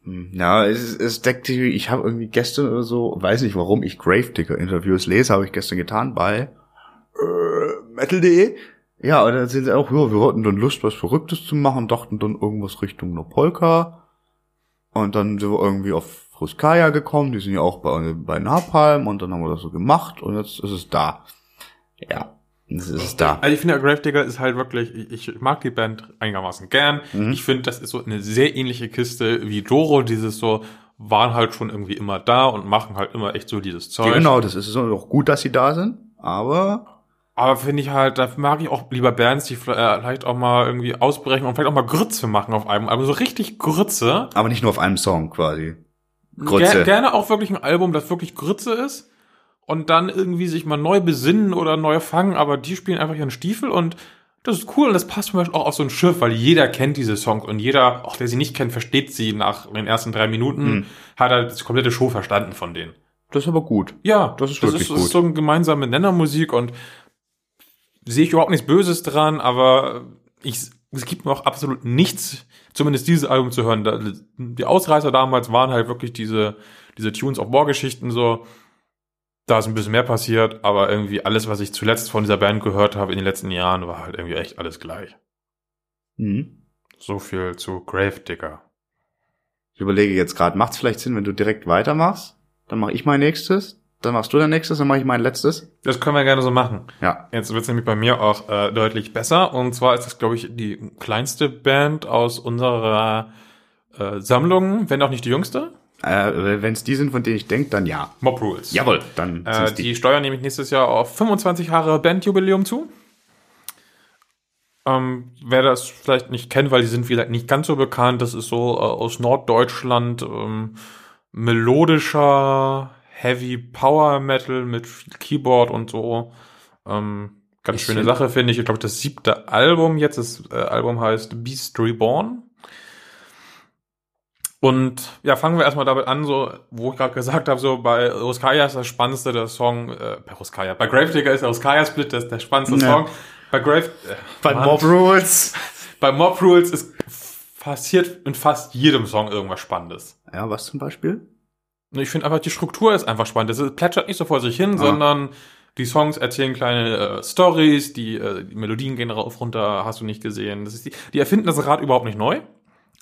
Hm. Ja, es, es deckt sich, ich habe irgendwie gestern oder so, weiß nicht warum ich Gravedigger Interviews lese, habe ich gestern getan bei äh, Metal.de. Ja, und dann sind sie auch, ja, wir hatten dann Lust, was Verrücktes zu machen, dachten dann irgendwas Richtung einer Polka. Und dann sind wir irgendwie auf Ruskaya gekommen, die sind ja auch bei, bei Napalm und dann haben wir das so gemacht und jetzt ist es da. Ja, jetzt ist da. Also ich finde, Gravedigger ist halt wirklich, ich, ich mag die Band einigermaßen gern. Mhm. Ich finde, das ist so eine sehr ähnliche Kiste wie Doro, dieses so, waren halt schon irgendwie immer da und machen halt immer echt so dieses Zeug. Genau, das ist auch gut, dass sie da sind, aber Aber finde ich halt, da mag ich auch lieber Bands, die vielleicht auch mal irgendwie ausbrechen und vielleicht auch mal Grütze machen auf einem Album. So richtig Grütze. aber nicht nur auf einem Song quasi. Grütze. Ger gerne auch wirklich ein Album, das wirklich Grütze ist. Und dann irgendwie sich mal neu besinnen oder neu fangen, aber die spielen einfach ihren Stiefel und das ist cool und das passt zum Beispiel auch auf so ein Schiff, weil jeder kennt diese Songs und jeder, auch der sie nicht kennt, versteht sie nach den ersten drei Minuten, Hm. hat er die komplette Show verstanden von denen. Das ist aber gut. Ja, Das ist das wirklich ist, das ist gut. so eine gemeinsame Nennermusik und sehe ich überhaupt nichts Böses dran, aber ich, es gibt mir auch absolut nichts, zumindest dieses Album zu hören. Die Ausreißer damals waren halt wirklich diese, diese Tunes of War Geschichten so. Da ist ein bisschen mehr passiert, aber irgendwie alles, was ich zuletzt von dieser Band gehört habe in den letzten Jahren, war halt irgendwie echt alles gleich. Mhm. So viel zu Gravedigger. Ich überlege jetzt gerade, macht es vielleicht Sinn, wenn du direkt weitermachst? Dann mache ich mein nächstes, dann machst du dein nächstes, dann mache ich mein letztes. Das können wir gerne so machen. Ja. Jetzt wird's nämlich bei mir auch äh, deutlich besser. Und zwar ist das, glaube ich, die kleinste Band aus unserer äh, Sammlung, wenn auch nicht die jüngste. Äh, wenn es die sind, von denen ich denke, dann ja. Mob Rules. Jawohl, dann Äh, die. die. steuern nämlich nächstes Jahr auf 25 Jahre Bandjubiläum zu. Ähm, wer das vielleicht nicht kennt, weil die sind vielleicht nicht ganz so bekannt, das ist so äh, aus Norddeutschland ähm, melodischer Heavy Power Metal mit viel Keyboard und so. Ähm, ganz Ich schöne Sache finde ich. Ich glaube, das siebte Album jetzt. Das äh, Album heißt Beast Reborn. Und ja, fangen wir erstmal damit an, so, wo ich gerade gesagt habe, so bei Ruskaya ist das spannendste der Song, äh, bei Ruskaya, bei Gravedigger ist der Ruskaya Split das der spannendste Ja. Song. Bei Grave, äh, Bei Mann. Mob Rules. bei Mob Rules ist passiert in fast jedem Song irgendwas Spannendes. Ja, was zum Beispiel? Und Ich finde einfach, die Struktur ist einfach spannend. Es plätschert nicht so vor sich hin, Ah. sondern die Songs erzählen kleine äh, Stories, die, äh, die Melodien gehen rauf, runter, hast du nicht gesehen. Das ist die, die erfinden das Rad überhaupt nicht neu.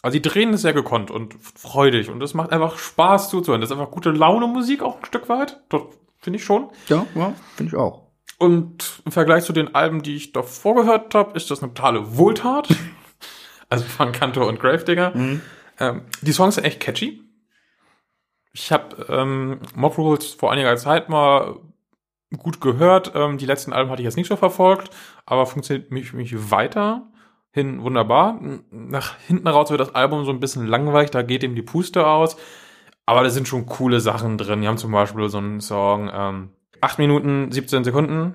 Also die drehen es sehr gekonnt und freudig und es macht einfach Spaß zuzuhören. Das ist einfach gute Laune Musik auch ein Stück weit. Das finde ich schon. Ja, ja finde ich auch. Und im Vergleich zu den Alben, die ich davor gehört habe, ist das eine totale Wohltat. also von Kanto und Gravedigger. Ähm, die Songs sind echt catchy. Ich habe ähm, Mob Rules vor einiger Zeit mal gut gehört. Ähm, die letzten Alben hatte ich jetzt nicht so verfolgt, aber funktioniert mich, mich weiter hin wunderbar. Nach hinten raus wird das Album so ein bisschen langweilig, da geht ihm die Puste aus. Aber da sind schon coole Sachen drin. Die haben zum Beispiel so einen Song, ähm, 8 Minuten, 17 Sekunden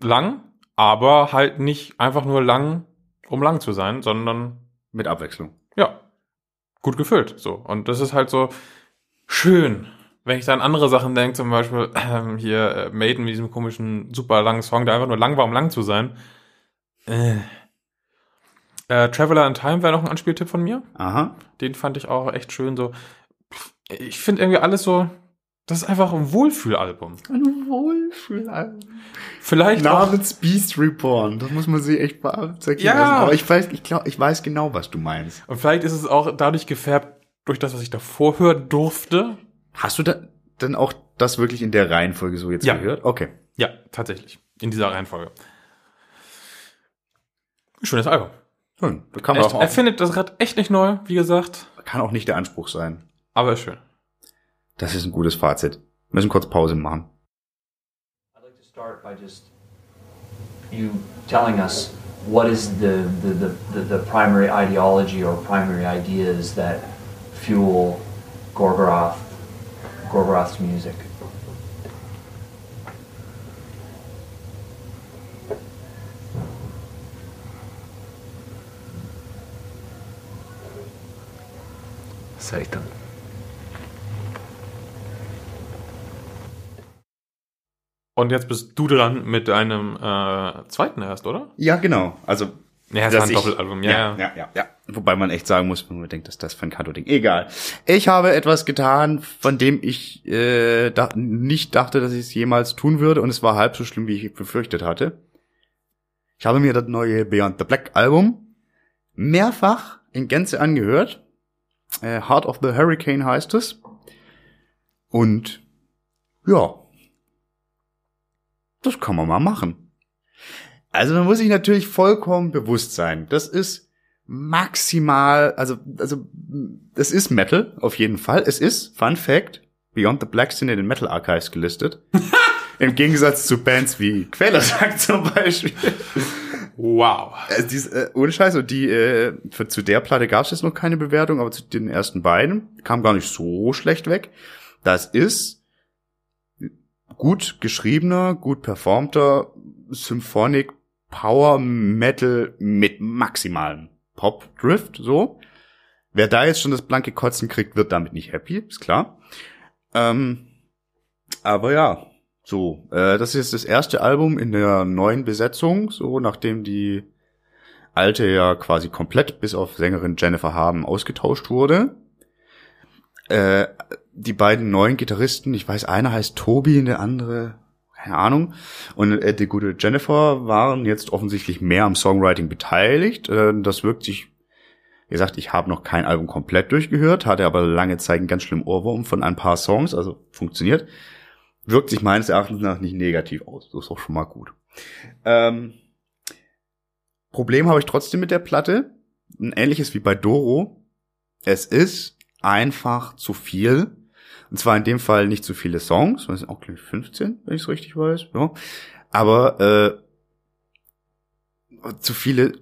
lang, aber halt nicht einfach nur lang, um lang zu sein, sondern Mit Abwechslung. ja, gut gefüllt. So. Und das ist halt so schön. Wenn ich da an andere Sachen denke, zum Beispiel ähm, hier äh, Maiden mit diesem komischen, super langen Song, der einfach nur lang war, um lang zu sein. Äh. Äh, Traveler in Time wäre noch ein Anspieltipp von mir. Aha. Den fand ich auch echt schön. So, ich finde irgendwie alles so, das ist einfach ein Wohlfühlalbum. Ein Wohlfühlalbum. Vielleicht auch, Namens Beast Reborn. Das muss man sich echt beachten. Ja. Aber ich weiß, ich glaube, ich weiß genau, was du meinst. und vielleicht ist es auch dadurch gefärbt durch das, was ich davor hören durfte. Hast du da dann auch das wirklich in der Reihenfolge so jetzt Ja. gehört? Okay. Ja, tatsächlich. In dieser Reihenfolge. Schönes Album. Das kann, man Echt, auch, er findet das Rad echt nicht neu, wie gesagt, kann auch nicht der Anspruch sein. aber ist schön. Das ist ein gutes Fazit. Wir müssen kurz Pause machen. I'd like to start by just you telling us what is the, the, the, the, the primary ideology or primary ideas that fuel Gorgoroth, Gorgoroth's music. Satan. Und jetzt bist du dran mit deinem äh, zweiten erst, oder? Ja, genau. Also Ja, es dass war ein ich- Doppelalbum, ja, ja, ja, ja, ja. Wobei man echt sagen muss, wenn man denkt, dass das für ein Kanto-Ding. Egal. Ich habe etwas getan, von dem ich äh, da, nicht dachte, dass ich es jemals tun würde, und es war halb so schlimm, wie ich befürchtet hatte. Ich habe mir das neue Beyond the Black Album mehrfach in Gänze angehört. Äh, Heart of the Hurricane heißt es. Und ja, das kann man mal machen. Also man muss sich natürlich vollkommen bewusst sein. Das ist maximal, also, also, das ist Metal, auf jeden Fall. Es ist, Fun Fact, Beyond the Black sind in den Metal Archives gelistet. Im Gegensatz zu Bands wie Quellersack zum Beispiel. Wow. Also dies, äh, ohne Scheiß, und die, äh, für, zu der Platte gab es jetzt noch keine Bewertung, aber zu den ersten beiden kam gar nicht so schlecht weg. Das ist gut geschriebener, gut performter Symphonic Power Metal mit maximalem Pop Drift, so. Wer da jetzt schon das blanke Kotzen kriegt, wird damit nicht happy, ist klar. Ähm, aber ja, so, äh, das ist das erste Album in der neuen Besetzung, so nachdem die alte ja quasi komplett bis auf Sängerin Jennifer Haben ausgetauscht wurde. Äh, die beiden neuen Gitarristen, ich weiß, einer heißt Tobi und der andere, keine Ahnung. Und äh, die gute Jennifer waren jetzt offensichtlich mehr am Songwriting beteiligt. Äh, das wirkt sich, wie gesagt, ich habe noch kein Album komplett durchgehört, hatte aber lange Zeit einen ganz schlimmen Ohrwurm von ein paar Songs, also funktioniert wirkt sich meines Erachtens nach nicht negativ aus. Das ist auch schon mal gut. Ähm, Problem habe ich trotzdem mit der Platte. Ein ähnliches wie bei Doro. Es ist einfach zu viel. Und zwar in dem Fall nicht zu viele Songs. Das sind auch, glaube ich, 15, wenn ich es richtig weiß. Ja. Aber äh, zu viele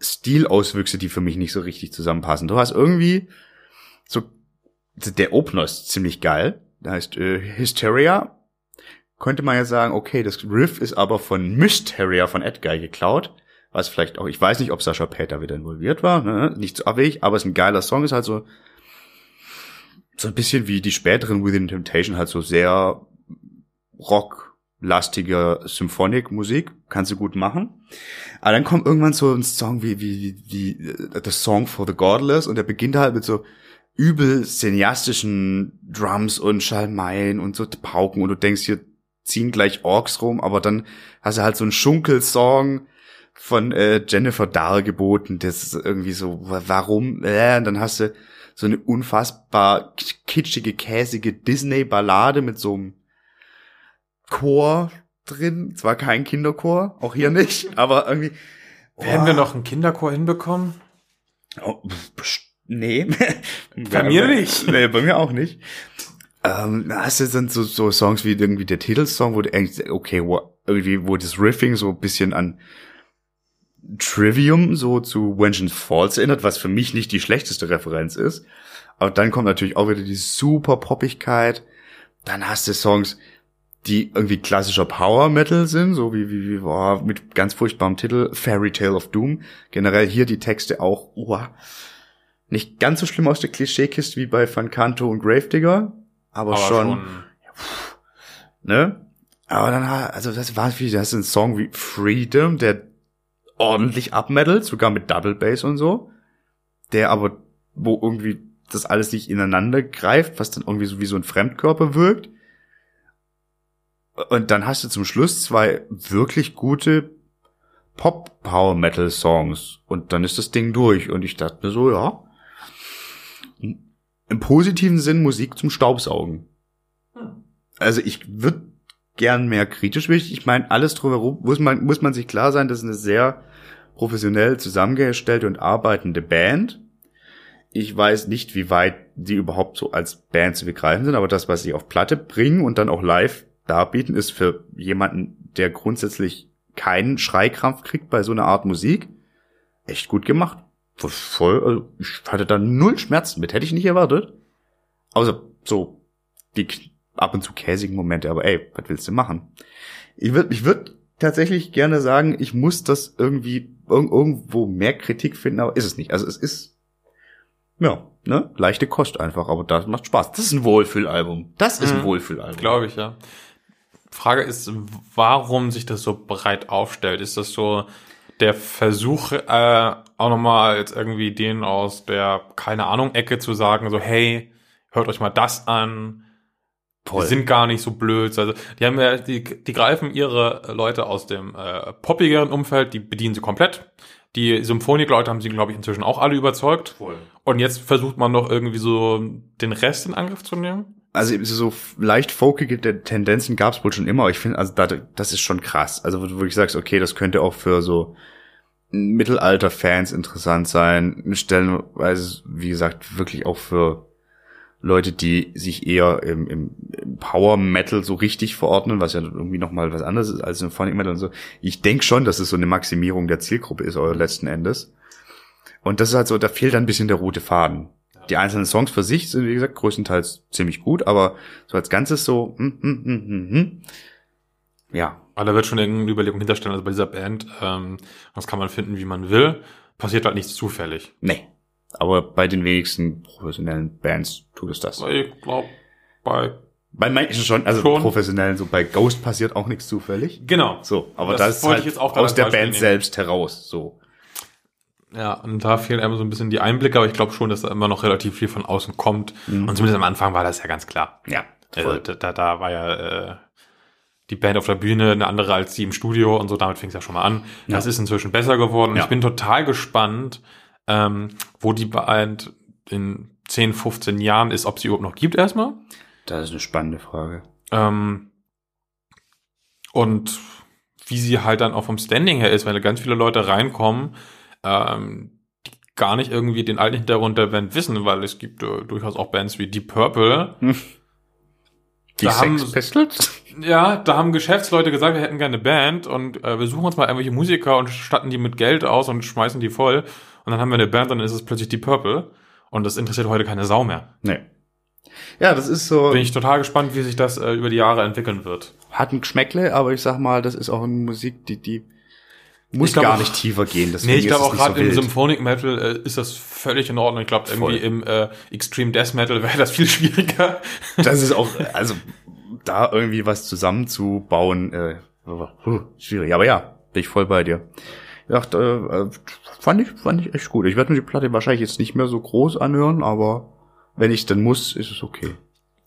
Stilauswüchse, die für mich nicht so richtig zusammenpassen. Du hast irgendwie so der Opener ist ziemlich geil. Heißt äh, Hysteria. Könnte man ja sagen, okay, das Riff ist aber von Mysteria von Edguy geklaut. Was vielleicht auch, ich weiß nicht, ob Sascha Peter wieder involviert war, ne? nicht so abwegig, aber es ist ein geiler Song, ist halt so so ein bisschen wie die späteren Within Temptation halt so sehr rocklastige Symphonic-Musik, kannst du gut machen. Aber dann kommt irgendwann so ein Song wie, wie, wie, wie äh, The Song for the Godless und der beginnt halt mit so übel cineastischen Drums und Schalmeien und so Pauken und du denkst, hier ziehen gleich Orks rum, aber dann hast du halt so einen Schunkelsong von äh, Jennifer Dargeboten, das ist irgendwie so, warum? Äh, und dann hast du so eine unfassbar kitschige, käsige Disney-Ballade mit so einem Chor drin. Zwar kein Kinderchor, auch hier nicht, aber irgendwie. Werden oh, wir noch einen Kinderchor hinbekommen? Oh, nee. Bei mir nicht. Nee, bei mir auch nicht. Ähm, hast du dann so, so Songs wie irgendwie der Titelsong, wo du eigentlich, okay, wo, irgendwie, wo das Riffing so ein bisschen an Trivium so zu Vengeance Falls erinnert, was für mich nicht die schlechteste Referenz ist. Aber dann kommt natürlich auch wieder die super Poppigkeit. Dann hast du Songs, die irgendwie klassischer Power Metal sind, so wie, wie, wie oh, mit ganz furchtbarem Titel Fairy Tale of Doom. Generell hier die Texte auch, oh, nicht ganz so schlimm aus der Klischeekiste wie bei Fancanto und Gravedigger, aber, aber schon, schon. ne? Aber dann, also das war wie, das ist ein Song wie Freedom, der ordentlich abmettelt, sogar mit Double Bass und so, der aber, wo irgendwie das alles nicht ineinander greift, was dann irgendwie so wie so ein Fremdkörper wirkt. Und dann hast du zum Schluss zwei wirklich gute Pop-Power-Metal-Songs und dann ist das Ding durch. Und ich dachte mir so, ja, im positiven Sinn Musik zum Staubsaugen. Also ich würde gern mehr kritisch wichtig. Ich meine, alles drumherum muss man, muss man sich klar sein, das ist eine sehr professionell zusammengestellte und arbeitende Band. Ich weiß nicht, wie weit die überhaupt so als Band zu begreifen sind, aber das, was sie auf Platte bringen und dann auch live darbieten, ist für jemanden, der grundsätzlich keinen Schreikrampf kriegt bei so einer Art Musik, echt gut gemacht. Voll, also ich hatte da null Schmerzen mit, hätte ich nicht erwartet. Außer so die ab und zu käsigen Momente, aber ey, was willst du machen? Ich würde ich würd tatsächlich gerne sagen, ich muss das irgendwie irg irgendwo mehr Kritik finden, aber ist es nicht. Also es ist ja, ne, leichte Kost einfach, aber das macht Spaß. Das ist ein Wohlfühlalbum. Das ist ein mhm, Wohlfühlalbum. Glaube ich, ja. Frage ist, warum sich das so breit aufstellt. Ist das so der Versuch, äh, auch nochmal jetzt irgendwie den aus der, keine Ahnung, Ecke zu sagen, so, hey, hört euch mal das an, Voll. Die sind gar nicht so blöd. Also die haben ja, die, die greifen ihre Leute aus dem äh, poppigeren Umfeld, die bedienen sie komplett. Die Symphonik-Leute haben sie, glaube ich, inzwischen auch alle überzeugt. Voll. Und jetzt versucht man noch irgendwie so den Rest in Angriff zu nehmen. Also so leicht folkige Tendenzen gab es wohl schon immer. Ich finde, also das ist schon krass. Also wo du wirklich sagst, okay, das könnte auch für so Mittelalter-Fans interessant sein. Stellenweise, wie gesagt, wirklich auch für Leute, die sich eher im, im, im Power Metal so richtig verordnen, was ja irgendwie nochmal was anderes ist als Symphonic Metal und so. Ich denke schon, dass es so eine Maximierung der Zielgruppe ist, oder letzten Endes. Und das ist halt so, da fehlt ein bisschen der rote Faden. Die einzelnen Songs für sich sind, wie gesagt, größtenteils ziemlich gut, aber so als Ganzes so, hm, hm, hm, hm, hm. ja. Aber da wird schon irgendeine Überlegung hinterstellen, also bei dieser Band, ähm, das kann man finden, wie man will, passiert halt nichts zufällig. Nee. Aber bei den wenigsten professionellen Bands tut es das. Ich glaube, bei bei manchen schon, also schon. professionellen, so bei Ghost passiert auch nichts zufällig. Genau. So, aber das, das ist halt jetzt auch aus der Band nehmen. selbst heraus, so. Ja, und da fehlen einfach so ein bisschen die Einblicke, aber ich glaube schon, dass da immer noch relativ viel von außen kommt. Mhm. Und zumindest am Anfang war das ja ganz klar. Ja. Also, da, da, da war ja äh, die Band auf der Bühne eine andere als die im Studio und so, damit fing es ja schon mal an. Ja. Das ist inzwischen besser geworden. Ja. Ich bin total gespannt, ähm, wo die Band in 10, 15 Jahren ist, ob sie überhaupt noch gibt erstmal. Das ist eine spannende Frage. Ähm, und wie sie halt dann auch vom Standing her ist, weil da ganz viele Leute reinkommen, ähm, die gar nicht irgendwie den alten Hintergrund der Band wissen, weil es gibt äh, durchaus auch Bands wie Deep Purple. Hm. Die da Sex haben, Pistols? Ja, da haben Geschäftsleute gesagt, wir hätten gerne eine Band und äh, wir suchen uns mal irgendwelche Musiker und statten die mit Geld aus und schmeißen die voll. Und dann haben wir eine Band, dann ist es plötzlich die Purple. Und das interessiert heute keine Sau mehr. Nee. Ja, das ist so. Bin ich total gespannt, wie sich das äh, über die Jahre entwickeln wird. Hat ein Geschmäckle, aber ich sag mal, das ist auch eine Musik, die, die, Muss glaub gar nicht tiefer gehen. Deswegen Nee, ich glaube auch gerade so im. Symphonic Metal äh, ist das völlig in Ordnung. Ich glaube, irgendwie im äh, Extreme Death Metal wäre das viel schwieriger. Das ist auch, also da irgendwie was zusammenzubauen, äh, schwierig. Aber ja, bin ich voll bei dir. Ja, äh, äh, fand ich, fand ich echt gut. Ich werde mir die Platte wahrscheinlich jetzt nicht mehr so groß anhören, aber wenn ich dann muss, ist es okay.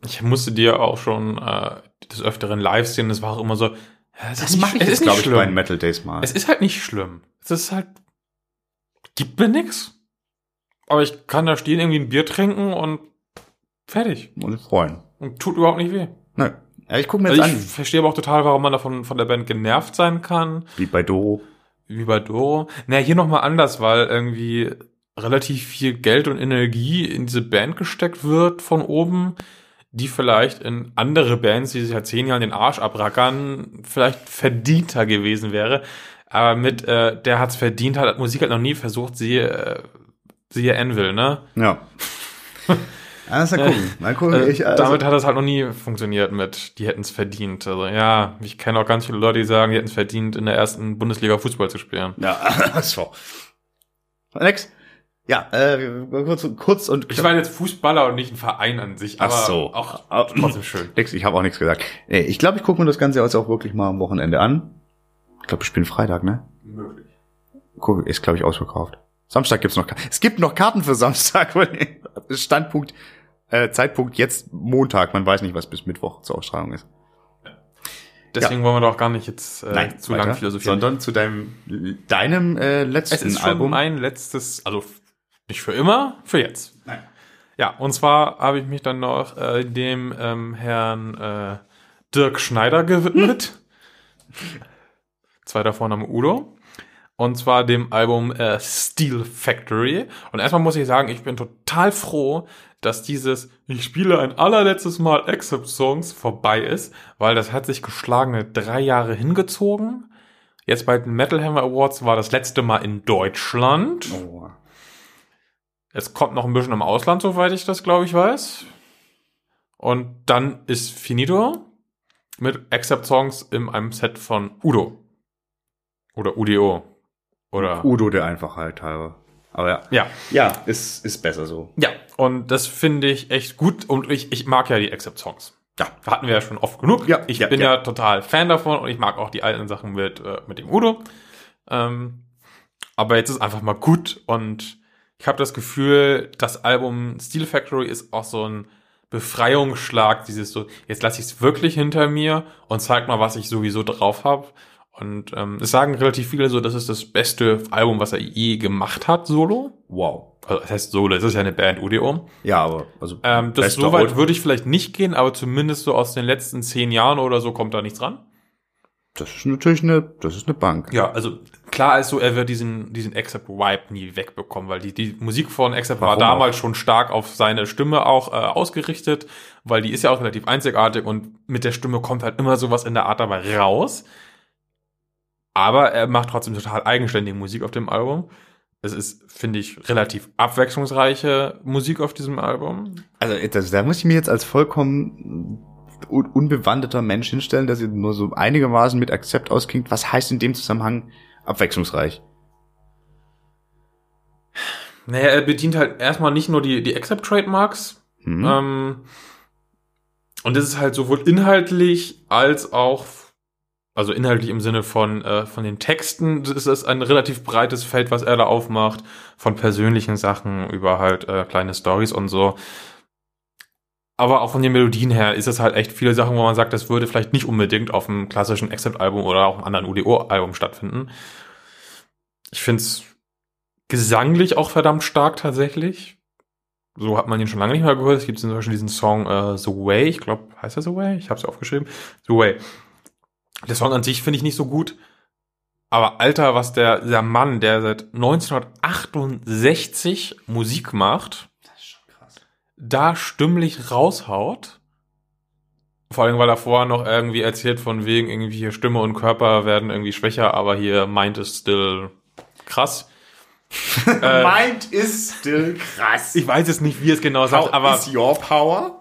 Ich musste dir auch schon äh, des Öfteren live sehen. Das war auch immer so. Ist nicht- mache es ist nicht glaube ich, schlimm. bei den Metal Days mal. Es ist halt nicht schlimm. Es ist halt. Gibt mir nix. Aber ich kann da stehen, irgendwie ein Bier trinken und fertig. und freuen. Und tut überhaupt nicht weh. Nein. Ja, ich gucke mir jetzt Also ich an, verstehe aber auch total, warum man davon von der Band genervt sein kann. wie bei Doro. Wie bei Doro. Naja, hier nochmal anders, weil irgendwie relativ viel Geld und Energie in diese Band gesteckt wird von oben, die vielleicht in andere Bands, die sich seit zehn Jahren den Arsch abrackern, vielleicht verdienter gewesen wäre. Aber mit äh, der hat's verdient, hat Musik halt noch nie versucht, siehe, äh, siehe Anvil, ne? Ja. Alles mal gucken. Mal gucken. Äh, ich, also, damit hat das halt noch nie funktioniert mit, die hätten's verdient. Also ja, ich kenne auch ganz viele Leute, die sagen, die hätten's verdient, in der ersten Bundesliga Fußball zu spielen. ja, so. Alex? Ja, äh, kurz, kurz und Ich war jetzt Fußballer und nicht ein Verein an sich, aber Ach so. auch trotzdem schön. Nix, ich habe auch nichts gesagt. Nee, ich glaube, ich gucke mir das Ganze jetzt auch wirklich mal am Wochenende an. Ich glaube, ich bin Freitag, ne? Möglich. Guck, ist, glaube ich, ausverkauft. Samstag gibt's noch Ka- Es gibt noch Karten für Samstag. Standpunkt, äh, Zeitpunkt jetzt Montag. Man weiß nicht, was bis Mittwoch zur Ausstrahlung ist. Deswegen wollen wir doch gar nicht jetzt äh, zu weiter, lang philosophieren. Sondern zu deinem, deinem äh, letzten es ist schon Album. mein letztes, also nicht für immer, für jetzt. Nein. Ja, und zwar habe ich mich dann noch äh, dem ähm, Herrn äh, Dirk Schneider gewidmet. Zweiter Vorname Udo. Und zwar dem Album äh, Steel Factory. Und erstmal muss ich sagen, ich bin total froh, dass dieses Ich spiele ein allerletztes Mal Except Songs vorbei ist, weil das hat sich geschlagene drei Jahre hingezogen. Jetzt bei den Metal Hammer Awards war das letzte Mal in Deutschland. Oh. Es kommt noch ein bisschen im Ausland, soweit ich das, glaube ich, weiß. Und dann ist Finito mit Except Songs in einem Set von Udo. Oder UDO. Oder. Udo der Einfachheit halber. Aber ja. Ja. Ja, ist, ist besser so. Ja. Und das finde ich echt gut. Und ich, ich mag ja die Except Songs. Ja. Hatten wir ja schon oft genug. Ja, Ich ja, bin ja. ja. total Fan davon und ich mag auch die alten Sachen mit, äh, mit dem Udo. Ähm, aber jetzt ist einfach mal gut und ich habe das Gefühl, das Album Steel Factory ist auch so ein Befreiungsschlag, dieses so, jetzt lasse ich es wirklich hinter mir und zeig mal, was ich sowieso drauf habe. Und ähm, es sagen relativ viele so, das ist das beste Album, was er je gemacht hat, solo. Wow. Also, das heißt solo, das ist ja eine Band UDO. Ja, aber also Ähm, das so weit würde ich vielleicht nicht gehen, aber zumindest so aus den letzten zehn Jahren oder so kommt da nichts dran. das ist natürlich eine, das ist eine Bank. Ja, also klar ist so, er wird diesen, diesen Accept Vibe nie wegbekommen, weil die, die Musik von Accept war damals schon stark auf seine Stimme auch äh, ausgerichtet, weil die ist ja auch relativ einzigartig und mit der Stimme kommt halt immer sowas in der Art dabei raus. Aber er macht trotzdem total eigenständige Musik auf dem Album. Es ist, finde ich, relativ abwechslungsreiche Musik auf diesem Album. Also das, da muss ich mir jetzt als vollkommen un unbewanderter Mensch hinstellen, dass ihr nur so einigermaßen mit Akzept ausklingt. Was heißt in dem Zusammenhang abwechslungsreich? Naja, er bedient halt erstmal nicht nur die, die Accept-Trademarks, Hm? Ähm, und das ist halt sowohl inhaltlich als auch, also inhaltlich im Sinne von, äh, von den Texten, ist das ein relativ breites Feld, was er da aufmacht, von persönlichen Sachen über halt äh, kleine Stories und so. Aber auch von den Melodien her ist es halt echt viele Sachen, wo man sagt, das würde vielleicht nicht unbedingt auf einem klassischen Accept-Album oder auch einem anderen UDO-Album stattfinden. Ich find's gesanglich auch verdammt stark tatsächlich. So hat man ihn schon lange nicht mehr gehört. Es gibt zum Beispiel diesen Song äh, The Way. Ich glaube, heißt er The Way? Ich habe es aufgeschrieben. The Way. Der Song an sich finde ich nicht so gut. Aber Alter, was der, der Mann, der seit 1968 Musik macht, Das ist schon krass. da stimmlich raushaut. Vor allem, weil er vorher noch irgendwie erzählt von wegen irgendwie hier Stimme und Körper werden irgendwie schwächer, aber hier meint es still krass. Äh, Mind is still krass. ich weiß jetzt nicht, wie es genau sagt, aber is your power?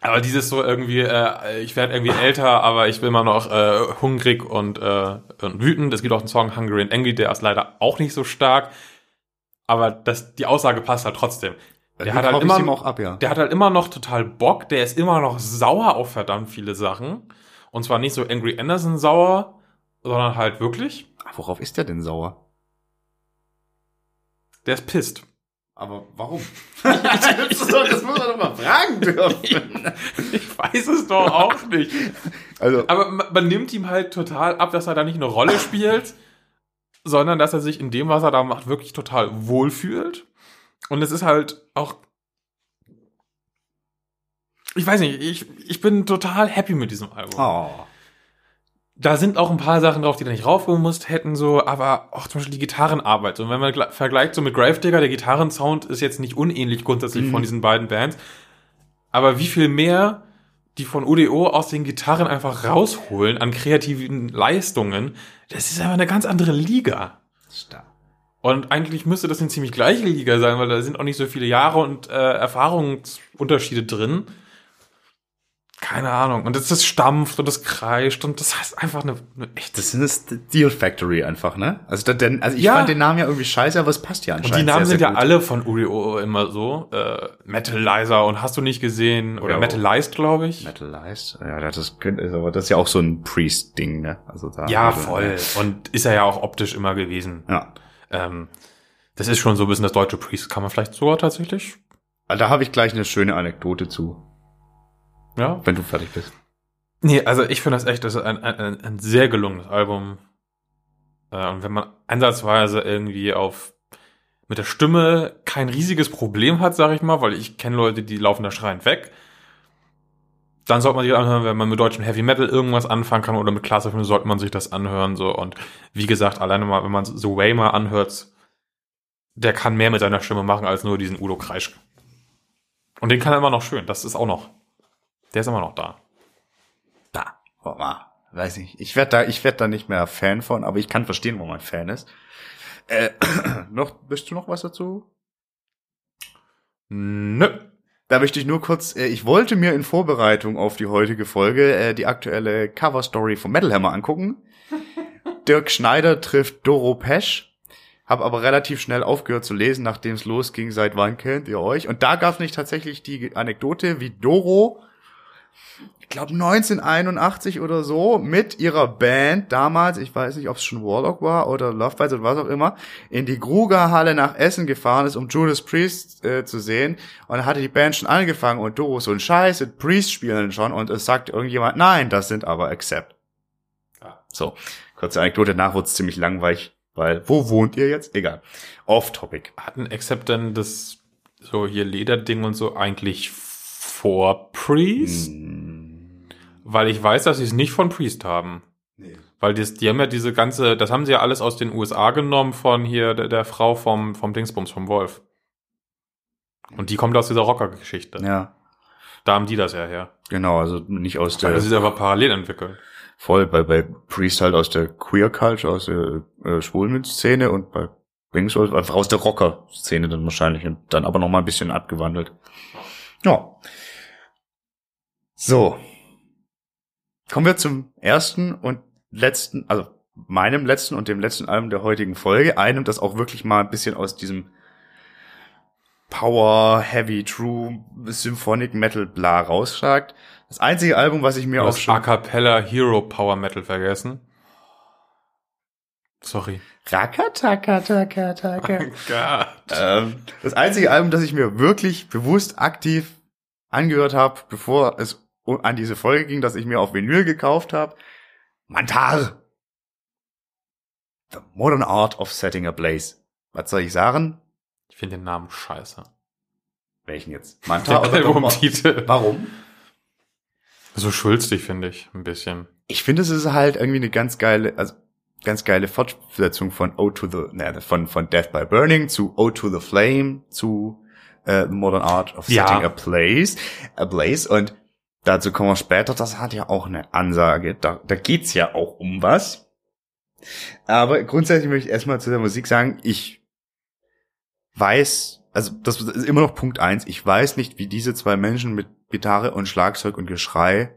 Aber dieses so irgendwie, äh, ich werde irgendwie älter, aber ich bin immer noch äh, hungrig und, äh, und wütend. Es gibt auch einen Song Hungry and Angry, der ist leider auch nicht so stark. Aber das, die Aussage passt halt trotzdem. Der hat, halt immer, ab, ja. der hat halt immer noch total Bock, der ist immer noch sauer auf verdammt viele Sachen. Und zwar nicht so Angry Anderson sauer, sondern halt wirklich. Worauf ist der denn sauer? Der ist pisst. Aber warum? das, muss man doch mal fragen dürfen. Ich weiß es doch auch nicht. Also, Aber man, nimmt ihm halt total ab, dass er da nicht eine Rolle spielt, sondern dass er sich in dem, was er da macht, wirklich total wohlfühlt. Und es ist halt auch. Ich weiß nicht, ich, ich bin total happy mit diesem Album. oh. Da sind auch ein paar Sachen drauf, die da nicht raufgemusst hätten, so, aber auch zum Beispiel die Gitarrenarbeit. Und wenn man gl- vergleicht so mit Gravedigger, der Gitarrensound ist jetzt nicht unähnlich grundsätzlich von diesen beiden Bands. Aber wie viel mehr die von UDO aus den Gitarren einfach rausholen an kreativen Leistungen, das ist einfach eine ganz andere Liga. Und eigentlich müsste das eine ziemlich gleiche Liga sein, weil da sind auch nicht so viele Jahre und äh, Erfahrungsunterschiede drin. Keine Ahnung. Und das, das stampft und das kreischt und das heißt einfach eine, eine echt. Das ist eine Steel Factory einfach, ne? Also, da, denn, also ich Ja. fand den Namen ja irgendwie scheiße, aber es passt ja Und anscheinend. die Namen sehr, sind sehr ja gut. alle von UDO immer so. Äh, Metalizer und hast du nicht gesehen? Oder Ja. Metalized, glaube ich. Metalized? Ja, das könnte, ist aber das ist ja auch so ein Priest-Ding, ne? Also da. ja, also, voll. Und ist er ja auch optisch immer gewesen. Ja. Ähm, das ist schon so ein bisschen das deutsche Priest. Kann man vielleicht sogar tatsächlich? Da habe ich gleich eine schöne Anekdote zu, Ja. wenn du fertig bist. Nee, also ich finde das echt, das ist ein, ein, ein- sehr gelungenes Album. Und wenn man ansatzweise irgendwie auf mit der Stimme kein riesiges Problem hat, sage ich mal, weil ich kenne Leute, die laufen da schreiend weg, dann sollte man sich anhören, wenn man mit deutschem Heavy Metal irgendwas anfangen kann oder mit klassischem, sollte man sich das anhören. So und wie gesagt, alleine mal, wenn man so Way mal anhört, der kann mehr mit seiner Stimme machen als nur diesen Udo Kreisch. Und den kann er immer noch schön. Das ist auch noch. Der ist immer noch da. Da. Oh, ah, weiß nicht. Ich werde da, ich werd da nicht mehr Fan von, aber ich kann verstehen, warum man Fan ist. Äh, noch, bist du noch was dazu? Nö. Da möchte ich nur kurz, äh, ich wollte mir in Vorbereitung auf die heutige Folge äh, die aktuelle Cover-Story von Metal Hammer angucken. Dirk Schneider trifft Doro Pesch. Hab aber relativ schnell aufgehört zu lesen, nachdem es losging, seit wann kennt ihr euch? Und da gab es nicht tatsächlich die Anekdote, wie Doro, ich glaube 1981 oder so, mit ihrer Band damals, ich weiß nicht, ob es schon Warlock war oder Lovebirds oder was auch immer, in die Gruger-Halle nach Essen gefahren ist, um Judas Priest äh, zu sehen. Und da hatte die Band schon angefangen und Doro so ein Scheiße, Priest spielen schon und es sagt irgendjemand, nein, das sind aber Accept. So, kurze Anekdote, danach wurde es ziemlich langweilig, weil, wo wohnt ihr jetzt? Egal. Off-Topic. Hatten Accept denn das so hier Lederding und so eigentlich vor Priest? Weil ich weiß, dass sie es nicht von Priest haben. Weil das, die haben ja diese ganze, das haben sie ja alles aus den USA genommen von hier der, der Frau vom, vom Dingsbums, vom Wolf. Und die kommt aus dieser Rocker-Geschichte. Ja, Da haben die das ja her. genau, also nicht aus Weil der, das ist aber parallel entwickelt. voll, bei, bei Priest halt aus der Queer Culture, aus der äh, Schwulen-Szene und bei Wingswolf einfach aus der Rocker-Szene dann wahrscheinlich und dann aber noch mal ein bisschen abgewandelt. Ja. So. Kommen wir zum ersten und letzten, also meinem letzten und dem letzten Album der heutigen Folge. Einem, das auch wirklich mal ein bisschen aus diesem Power, Heavy, True, Symphonic Metal bla rausschlagt. Das einzige Album, was ich mir auch schon... A Cappella Hero Power Metal vergessen. Sorry. Rakatakataka. Gott. ähm, das einzige Album, das ich mir wirklich bewusst aktiv angehört habe, bevor es an diese Folge ging, dass ich mir auf Vinyl gekauft habe. Mantar. The Modern Art of Setting a Blaze. Was soll ich sagen? Ich finde den Namen scheiße. Welchen jetzt? Mantar Der oder? Albumtitel. Warum? So schulzig, finde ich, ein bisschen. Ich finde, es ist halt irgendwie eine ganz geile, also ganz geile Fortsetzung von O to the, ne, von, von Death by Burning zu O to the Flame zu äh, The Modern Art of Ja. Setting a Place, a Blaze und dazu kommen wir später, das hat ja auch eine Ansage, da, da geht's ja auch um was. Aber grundsätzlich möchte ich erstmal zu der Musik sagen, ich weiß, also das ist immer noch Punkt eins. ich weiß nicht, wie diese zwei Menschen mit Gitarre und Schlagzeug und Geschrei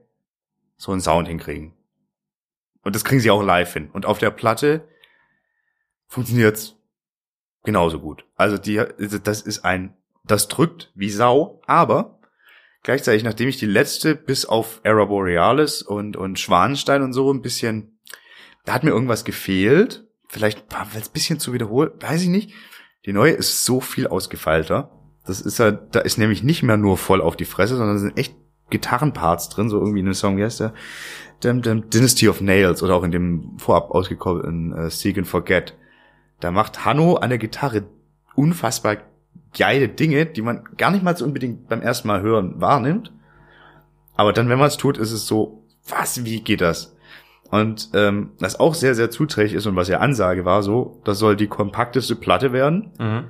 so einen Sound hinkriegen. Und das kriegen sie auch live hin. Und auf der Platte funktioniert's genauso gut. Also die, das ist ein, das drückt wie Sau, aber gleichzeitig, nachdem ich die letzte bis auf Era Borealis und, und Schwanenstein und so ein bisschen, da hat mir irgendwas gefehlt. Vielleicht war es ein bisschen zu wiederholt, weiß ich nicht. Die neue ist so viel ausgefeilter. Das ist ja, da ist nämlich nicht mehr nur voll auf die Fresse, sondern sind echt Gitarrenparts drin, so irgendwie in dem Song, wie heißt der? Dem, dem Dynasty of Nails oder auch in dem vorab ausgekommenen äh, Seek and Forget. Da macht Hanno an der Gitarre unfassbar geile Dinge, die man gar nicht mal so unbedingt beim ersten Mal hören wahrnimmt. Aber dann, wenn man es tut, ist es so, was, wie geht das? Und ähm, was auch sehr, sehr zuträglich ist und was ja Ansage war, so, das soll die kompakteste Platte werden. Mhm.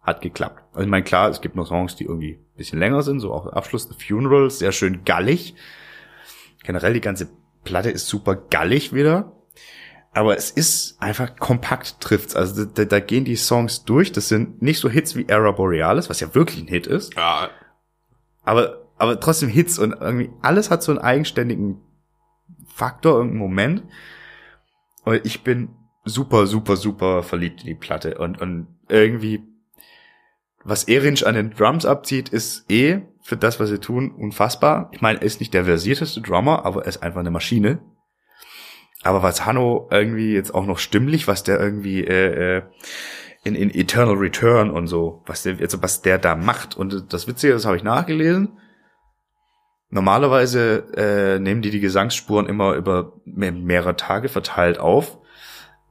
Hat geklappt. Also ich meine, klar, es gibt noch Songs, die irgendwie ein bisschen länger sind, so auch Abschluss The Funeral, sehr schön gallig. Generell die ganze Platte ist super gallig wieder. Aber es ist einfach kompakt trifft's. Also da, da gehen die Songs durch. Das sind nicht so Hits wie Era Borealis, was ja wirklich ein Hit ist. Ja, Aber, aber trotzdem Hits und irgendwie alles hat so einen eigenständigen Faktor, irgendeinen Moment. Und ich bin super, super, super verliebt in die Platte. Und, und irgendwie, was Erinch an den Drums abzieht, ist eh für das, was sie tun, unfassbar. Ich meine, er ist nicht der versierteste Drummer, aber er ist einfach eine Maschine. Aber was Hanno irgendwie jetzt auch noch stimmlich, was der irgendwie äh, äh, in, in Eternal Return und so, was der, also was der da macht. Und das Witzige, das habe ich nachgelesen. Normalerweise äh, nehmen die die Gesangsspuren immer über me- mehrere Tage verteilt auf.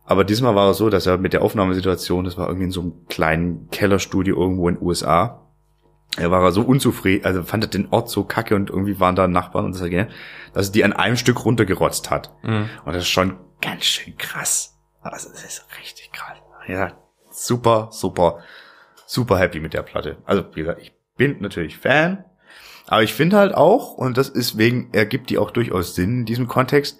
Aber diesmal war es so, dass er mit der Aufnahmesituation, das war irgendwie in so einem kleinen Kellerstudio irgendwo in den USA, er war so unzufrieden, also fand er den Ort so kacke und irgendwie waren da Nachbarn und das, dass er die an einem Stück runtergerotzt hat. Mhm. Und das ist schon ganz schön krass. Also das ist richtig krass. Ja, super, super, super happy mit der Platte. Also wie gesagt, ich bin natürlich Fan, aber ich finde halt auch, und das ist wegen, ergibt die auch durchaus Sinn in diesem Kontext,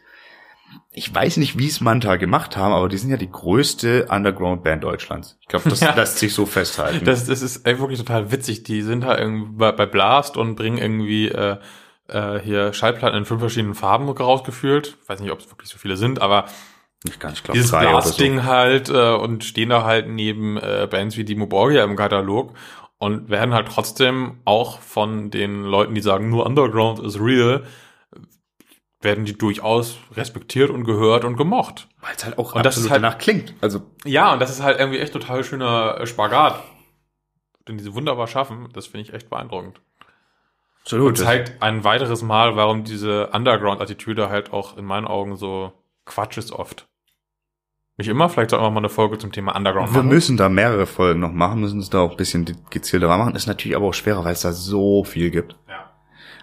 ich weiß nicht, wie es Manta gemacht haben, aber die sind ja die größte Underground-Band Deutschlands. Ich glaube, das Ja. lässt sich so festhalten. Das, das ist ey, wirklich total witzig. Die sind halt irgendwie bei, bei Blast und bringen irgendwie äh, äh, hier Schallplatten in fünf verschiedenen Farben rausgefühlt. Ich weiß nicht, ob es wirklich so viele sind, aber ich kann, ich glaube, dieses oder so. Blast-Ding halt äh, und stehen da halt neben äh, Bands wie Dimo Borgia im Katalog und werden halt trotzdem auch von den Leuten, die sagen, nur Underground is real, werden die durchaus respektiert und gehört und gemocht. Weil es halt auch Und das absolut ist halt- danach klingt. Also Ja, und das ist halt irgendwie echt total schöner Spagat, den sie wunderbar schaffen. Das finde ich echt beeindruckend. absolut. Und zeigt ein weiteres Mal, warum diese Underground-Attitüde halt auch in meinen Augen so Quatsch ist oft. Nicht immer, vielleicht sollten wir mal eine Folge zum Thema Underground Wir machen. müssen da mehrere Folgen noch machen, müssen es da auch ein bisschen gezielter machen. Ist natürlich aber auch schwerer, weil es da so viel gibt. Ja.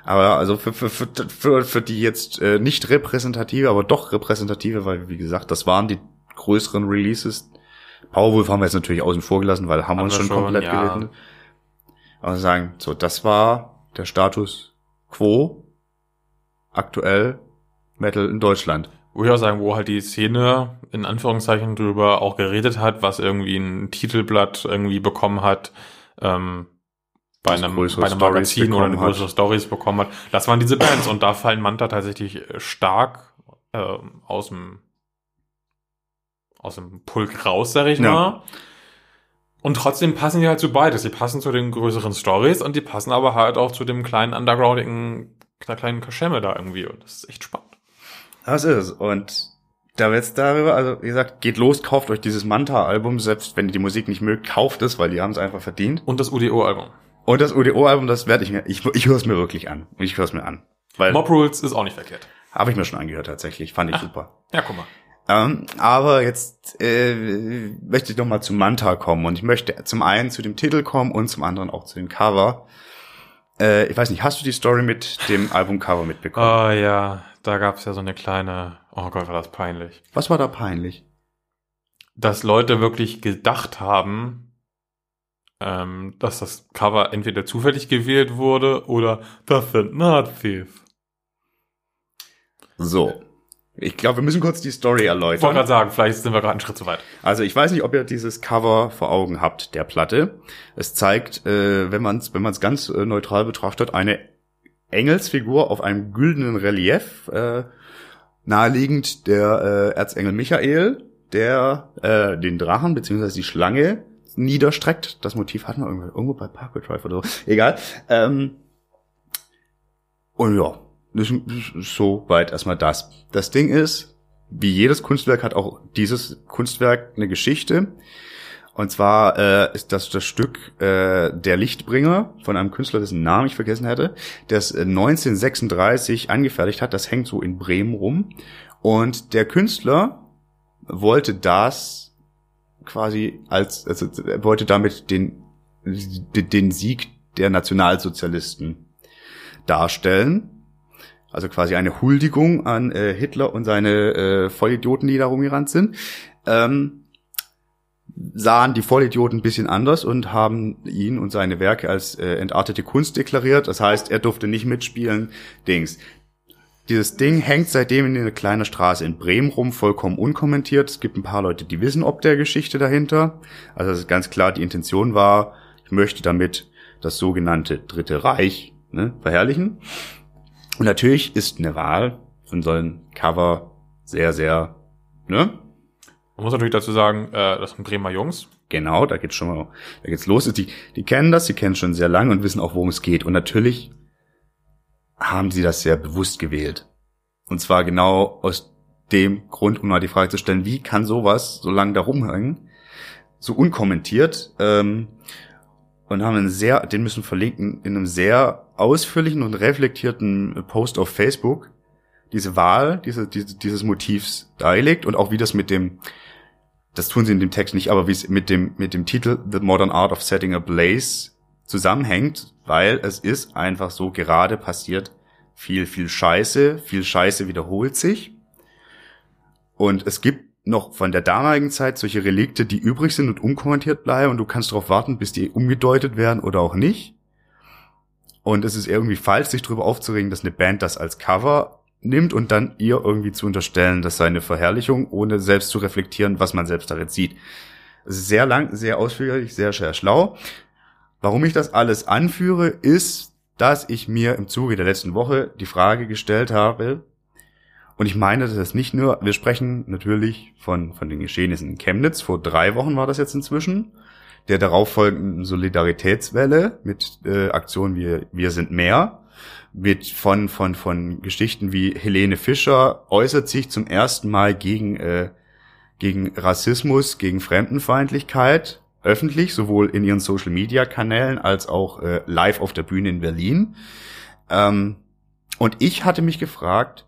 Aber also für, für, für, für, für die jetzt äh, nicht repräsentative, aber doch repräsentative, weil wie gesagt, das waren die größeren Releases. Powerwolf haben wir jetzt natürlich außen vor gelassen, weil haben wir Haben uns schon, schon, komplett ja. gelesen. Aber sagen, so, das war der Status quo aktuell Metal in Deutschland. Wo ich auch sagen, wo halt die Szene in Anführungszeichen drüber auch geredet hat, was irgendwie ein Titelblatt irgendwie bekommen hat, ähm, bei einem, bei einem Magazin oder eine größere Stories bekommen hat. Das waren diese Bands und da fallen Manta tatsächlich äh, stark äh, aus dem aus dem Pulk raus, sag ich Ja. mal. Und trotzdem passen die halt zu beides. Die passen zu den größeren Stories und die passen aber halt auch zu dem kleinen undergroundigen, der kleinen Kaschemme da irgendwie. Und das ist echt spannend. Das ist es. Und da wird's darüber, also wie gesagt, geht los, kauft euch dieses Manta-Album, selbst wenn ihr die Musik nicht mögt, kauft es, weil die haben es einfach verdient. Und das UDO-Album. Und das UDO-Album, das werde ich mir, ich, ich höre es mir wirklich an. Ich höre es mir an. Weil Mob Rules ist auch nicht verkehrt. habe ich mir schon angehört tatsächlich, fand ich super. Ja, guck mal. Ähm, aber jetzt äh, möchte ich noch mal zu Manta kommen und ich möchte zum einen zu dem Titel kommen und zum anderen auch zu dem Cover. Äh, ich weiß nicht, hast du die Story mit dem Albumcover mitbekommen? Oh ja, da gab's ja so eine kleine, oh Gott, war das peinlich. Was war da peinlich? Dass Leute wirklich gedacht haben, ähm, dass das Cover entweder zufällig gewählt wurde oder das sind Nazis. So. Ich glaube, wir müssen kurz die Story Ich wollte erläutern. gerade sagen, vielleicht sind wir gerade einen Schritt zu weit. Also ich weiß nicht, ob ihr dieses Cover vor Augen habt, der Platte. Es zeigt, äh, wenn man es wenn man's ganz äh, neutral betrachtet, eine Engelsfigur auf einem güldenen Relief, äh, naheliegend der äh, Erzengel Michael, der äh, den Drachen beziehungsweise die Schlange niederstreckt. Das Motiv hatten wir irgendwo, irgendwo bei Parkway Drive oder so. Egal. Ähm, und ja, das so weit erstmal das. Das Ding ist, wie jedes Kunstwerk hat auch dieses Kunstwerk eine Geschichte. Und zwar äh, ist das das Stück äh, Der Lichtbringer von einem Künstler, dessen Namen ich vergessen hätte, es 1936 angefertigt hat. Das hängt so in Bremen rum. Und der Künstler wollte das quasi als, also er wollte damit den, den Sieg der Nationalsozialisten darstellen. Also quasi eine Huldigung an äh, Hitler und seine äh, Vollidioten, die da rumgerannt sind. Ähm, sahen die Vollidioten ein bisschen anders und haben ihn und seine Werke als äh, entartete Kunst deklariert. Das heißt, er durfte nicht mitspielen. Dings. Dieses Ding hängt seitdem in einer kleinen Straße in Bremen rum, vollkommen unkommentiert. Es gibt ein paar Leute, die wissen ob der Geschichte dahinter. Also es ist ganz klar, die Intention war, ich möchte damit das sogenannte Dritte Reich ne, verherrlichen. Und natürlich ist eine Wahl von so einem Cover sehr, sehr, ne, man muss natürlich dazu sagen, äh, das sind Bremer Jungs. Genau, da geht's schon mal, da geht's los. Die, die kennen das, die kennen schon sehr lange und wissen auch, worum es geht. Und natürlich haben sie das sehr bewusst gewählt. Und zwar genau aus dem Grund, um mal die Frage zu stellen, wie kann sowas so lange da rumhängen, so unkommentiert, ähm, und haben einen sehr, den müssen verlinken, in einem sehr ausführlichen und reflektierten Post auf Facebook diese Wahl diese, diese, dieses Motivs dargelegt und auch wie das mit dem das tun sie in dem Text nicht, aber wie es mit dem, mit dem Titel The Modern Art of Setting a Blaze zusammenhängt, weil es ist einfach so gerade passiert viel, viel Scheiße, viel Scheiße wiederholt sich. Und es gibt noch von der damaligen Zeit solche Relikte, die übrig sind und unkommentiert bleiben und du kannst darauf warten, bis die umgedeutet werden oder auch nicht. Und es ist irgendwie falsch, sich darüber aufzuregen, dass eine Band das als Cover nimmt und dann ihr irgendwie zu unterstellen, das sei eine Verherrlichung, ohne selbst zu reflektieren, was man selbst darin sieht. Sehr lang, sehr ausführlich, sehr, sehr schlau. Warum ich das alles anführe, ist, dass ich mir im Zuge der letzten Woche die Frage gestellt habe, und ich meine das nicht nur, wir sprechen natürlich von, von den Geschehnissen in Chemnitz, vor drei Wochen war das jetzt inzwischen, der darauffolgenden Solidaritätswelle mit äh, Aktionen wie Wir sind mehr, mit von, von, von Geschichten wie Helene Fischer äußert sich zum ersten Mal gegen, äh, gegen Rassismus, gegen Fremdenfeindlichkeit öffentlich, sowohl in ihren Social Media Kanälen als auch äh, live auf der Bühne in Berlin. Ähm, und ich hatte mich gefragt,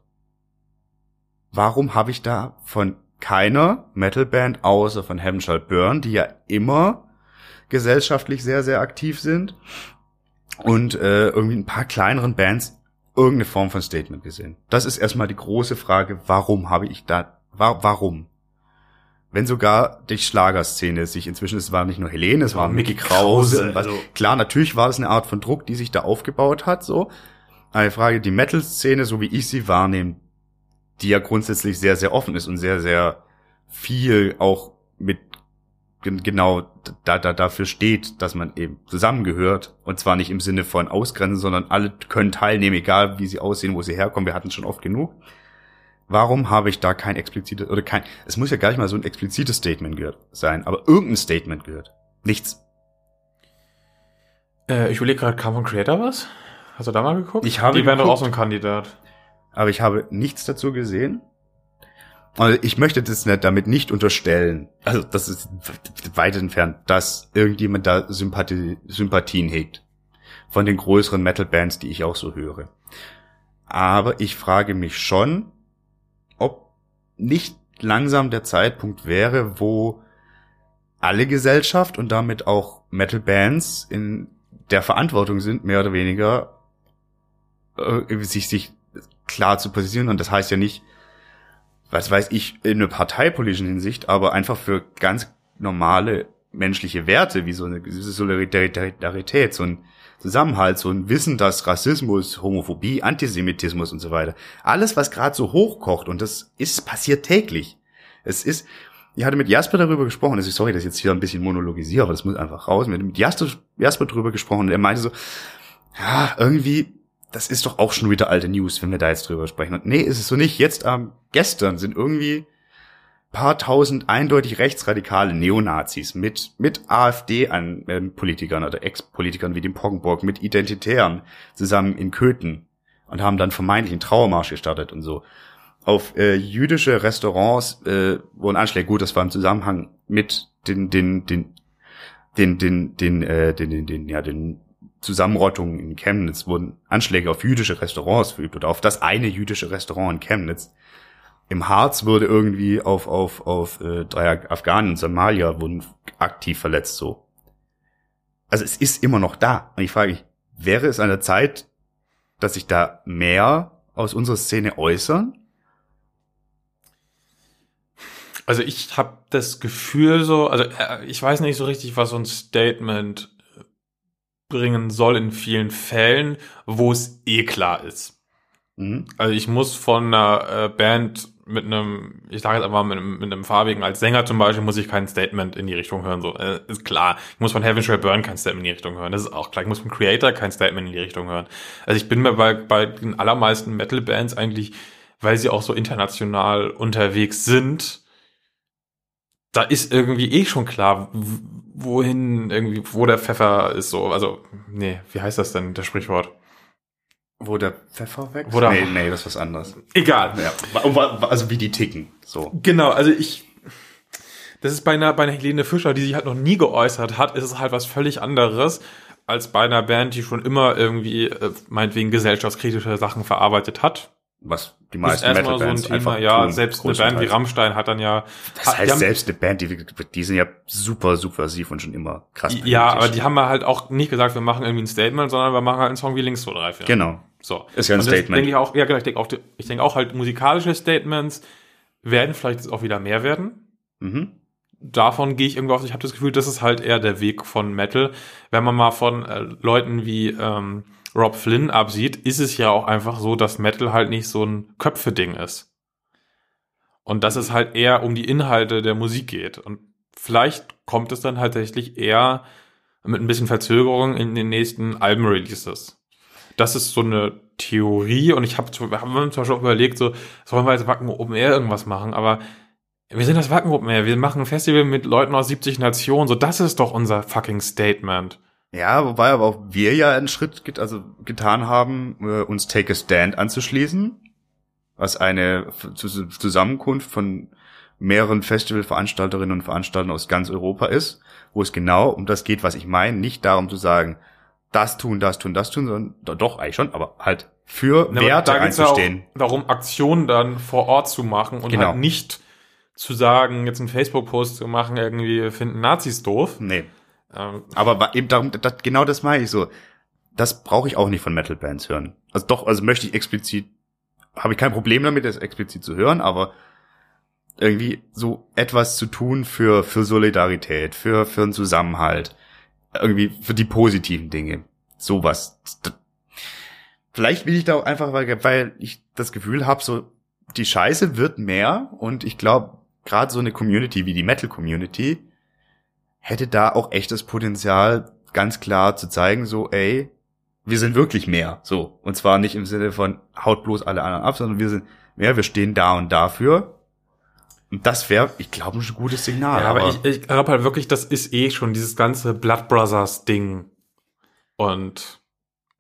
warum habe ich da von keiner Metalband außer von Heaven Shall Burn, die ja immer gesellschaftlich sehr, sehr aktiv sind, und äh, irgendwie ein paar kleineren Bands irgendeine Form von Statement gesehen. Das ist erstmal die große Frage, warum habe ich da, wa warum? Wenn sogar die Schlagerszene sich inzwischen, es war nicht nur Helene, es war Mickey Krause. Krause also klar, natürlich war das eine Art von Druck, die sich da aufgebaut hat, so. Eine Frage, die Metal-Szene, so wie ich sie wahrnehme, die ja grundsätzlich sehr, sehr offen ist und sehr, sehr viel auch mit genau da, da dafür steht, dass man eben zusammengehört und zwar nicht im Sinne von Ausgrenzen, sondern alle können teilnehmen, egal wie sie aussehen, wo sie herkommen. Wir hatten schon oft genug. Warum habe ich da kein explizites oder kein? Es muss ja gar nicht mal so ein explizites Statement gehört sein, aber irgendein Statement gehört. Nichts. Äh, ich überlege gerade, kam von Creator was? Hast du da mal geguckt? Ich habe Die wären doch auch so ein Kandidat. Aber ich habe nichts dazu gesehen. Also ich möchte das nicht, damit nicht unterstellen, also das ist weit entfernt, dass irgendjemand da Sympathie, Sympathien hegt. Von den größeren Metal-Bands, die ich auch so höre. Aber ich frage mich schon, nicht langsam der Zeitpunkt wäre, wo alle Gesellschaft und damit auch Metal-Bands in der Verantwortung sind, mehr oder weniger, äh, sich, sich klar zu positionieren. Und das heißt ja nicht, was weiß ich, in einer parteipolitischen Hinsicht, aber einfach für ganz normale menschliche Werte, wie so eine gewisse Solidarität, so ein Zusammenhalt, so ein Wissen, dass Rassismus, Homophobie, Antisemitismus und so weiter, alles, was gerade so hochkocht, und das ist passiert täglich. Es ist, ich hatte mit Jasper darüber gesprochen, also sorry, dass ich jetzt hier ein bisschen monologisiere, aber das muss einfach raus. Hatten mit Jasper, Jasper darüber gesprochen und er meinte so, ja, irgendwie das ist doch auch schon wieder alte News, wenn wir da jetzt drüber sprechen. Und nee, ist es so nicht. Jetzt ähm, gestern sind irgendwie paar tausend eindeutig rechtsradikale Neonazis mit mit AfD an äh, Politikern oder Ex-Politikern wie dem Poggenburg mit Identitären zusammen in Köthen und haben dann vermeintlich einen Trauermarsch gestartet und so. Auf äh, jüdische Restaurants äh, wurden Anschläge, gut, das war im Zusammenhang mit den den den den den den äh, den, den, den ja den Zusammenrottungen in Chemnitz wurden Anschläge auf jüdische Restaurants verübt oder auf das eine jüdische Restaurant in Chemnitz. Im Harz wurde irgendwie auf, auf, auf äh, drei Afghanen in Somalia wurden aktiv verletzt so. Also es ist immer noch da. Und ich frage mich, wäre es an der Zeit, dass sich da mehr aus unserer Szene äußern? Also ich habe das Gefühl so, also äh, ich weiß nicht so richtig, was so ein Statement bringen soll in vielen Fällen, wo es eh klar ist. Mhm. Also ich muss von einer äh, Band mit einem, ich sage jetzt einfach mit einem, mit einem farbigen als Sänger zum Beispiel, muss ich kein Statement in die Richtung hören. So äh, ist klar. Ich muss von Heaven Shall Burn kein Statement in die Richtung hören. Das ist auch klar. Ich muss vom Creator kein Statement in die Richtung hören. Also ich bin mir bei, bei den allermeisten Metal-Bands eigentlich, weil sie auch so international unterwegs sind, da ist irgendwie eh schon klar, wohin irgendwie, wo der Pfeffer ist so. Also, nee, wie heißt das denn, das Sprichwort? Wo der Pfeffer weg? Wo nee, nee, das ist was anderes. Egal. Ja, also wie die ticken. So. Genau, also ich. Das ist bei einer, bei einer Helene Fischer, die sich halt noch nie geäußert hat, ist es halt was völlig anderes als bei einer Band, die schon immer irgendwie, äh, meinetwegen gesellschaftskritische Sachen verarbeitet hat. Was die Das ist meisten erstmal so ein Thema, ja, tun, selbst eine Band wie. Rammstein hat dann ja. Das heißt, haben- selbst eine Band, die, die sind ja super subversiv und schon immer krass. Ja, politisch. aber die haben halt auch nicht gesagt, wir machen irgendwie ein Statement, sondern wir machen halt einen Song wie links so drei, vier. Genau. So. Ist ja ein Statement. Denke ich auch, ja, genau, ich denke auch, ich denke auch halt musikalische Statements werden vielleicht jetzt auch wieder mehr werden. Mhm. Davon gehe ich irgendwie aus. Ich habe das Gefühl, das ist halt eher der Weg von Metal. Wenn man mal von äh, Leuten wie ähm, Rob Flynn absieht, ist es ja auch einfach so, dass Metal halt nicht so ein Köpfe-Ding ist. Und dass es halt eher um die Inhalte der Musik geht. Und vielleicht kommt es dann halt tatsächlich eher mit ein bisschen Verzögerung in den nächsten Alben-Releases. Das ist so eine Theorie und ich habe hab mir zum Beispiel auch überlegt, so, sollen wir jetzt Wacken Open Air irgendwas machen, aber wir sind das Wacken Open Air, wir machen ein Festival mit Leuten aus 70 Nationen, so das ist doch unser fucking Statement. Ja, wobei aber auch wir ja einen Schritt get also getan haben, äh, uns Take a Stand anzuschließen, was eine Zusammenkunft von mehreren Festivalveranstalterinnen und Veranstaltern aus ganz Europa ist, wo es genau um das geht, was ich meine, nicht darum zu sagen, das tun, das tun, das tun, sondern do- doch eigentlich schon, aber halt für aber Werte da ja einzustehen. auch darum, Aktionen dann vor Ort zu machen und Genau. halt nicht zu sagen, jetzt einen Facebook-Post zu machen, irgendwie finden Nazis doof. Nee, Ähm, Aber eben darum, das, genau das meine ich so. Das brauche ich auch nicht von Metal-Bands hören. Also doch, also möchte ich explizit, habe ich kein Problem damit, das explizit zu hören, aber irgendwie so etwas zu tun für, für Solidarität, für, für einen Zusammenhalt, irgendwie für die positiven Dinge. Sowas. Vielleicht will ich da auch einfach, weil, weil ich das Gefühl habe, so die Scheiße wird mehr und ich glaube, gerade so eine Community wie die Metal-Community hätte da auch echtes Potenzial, ganz klar zu zeigen, so, ey, wir sind wirklich mehr, so. Und zwar nicht im Sinne von, haut bloß alle anderen ab, sondern wir sind mehr, wir stehen da und dafür. Das wäre, ich glaube, ein gutes Signal. ja, aber ich, ich glaube halt wirklich, das ist eh schon dieses ganze Blood Brothers Ding. Und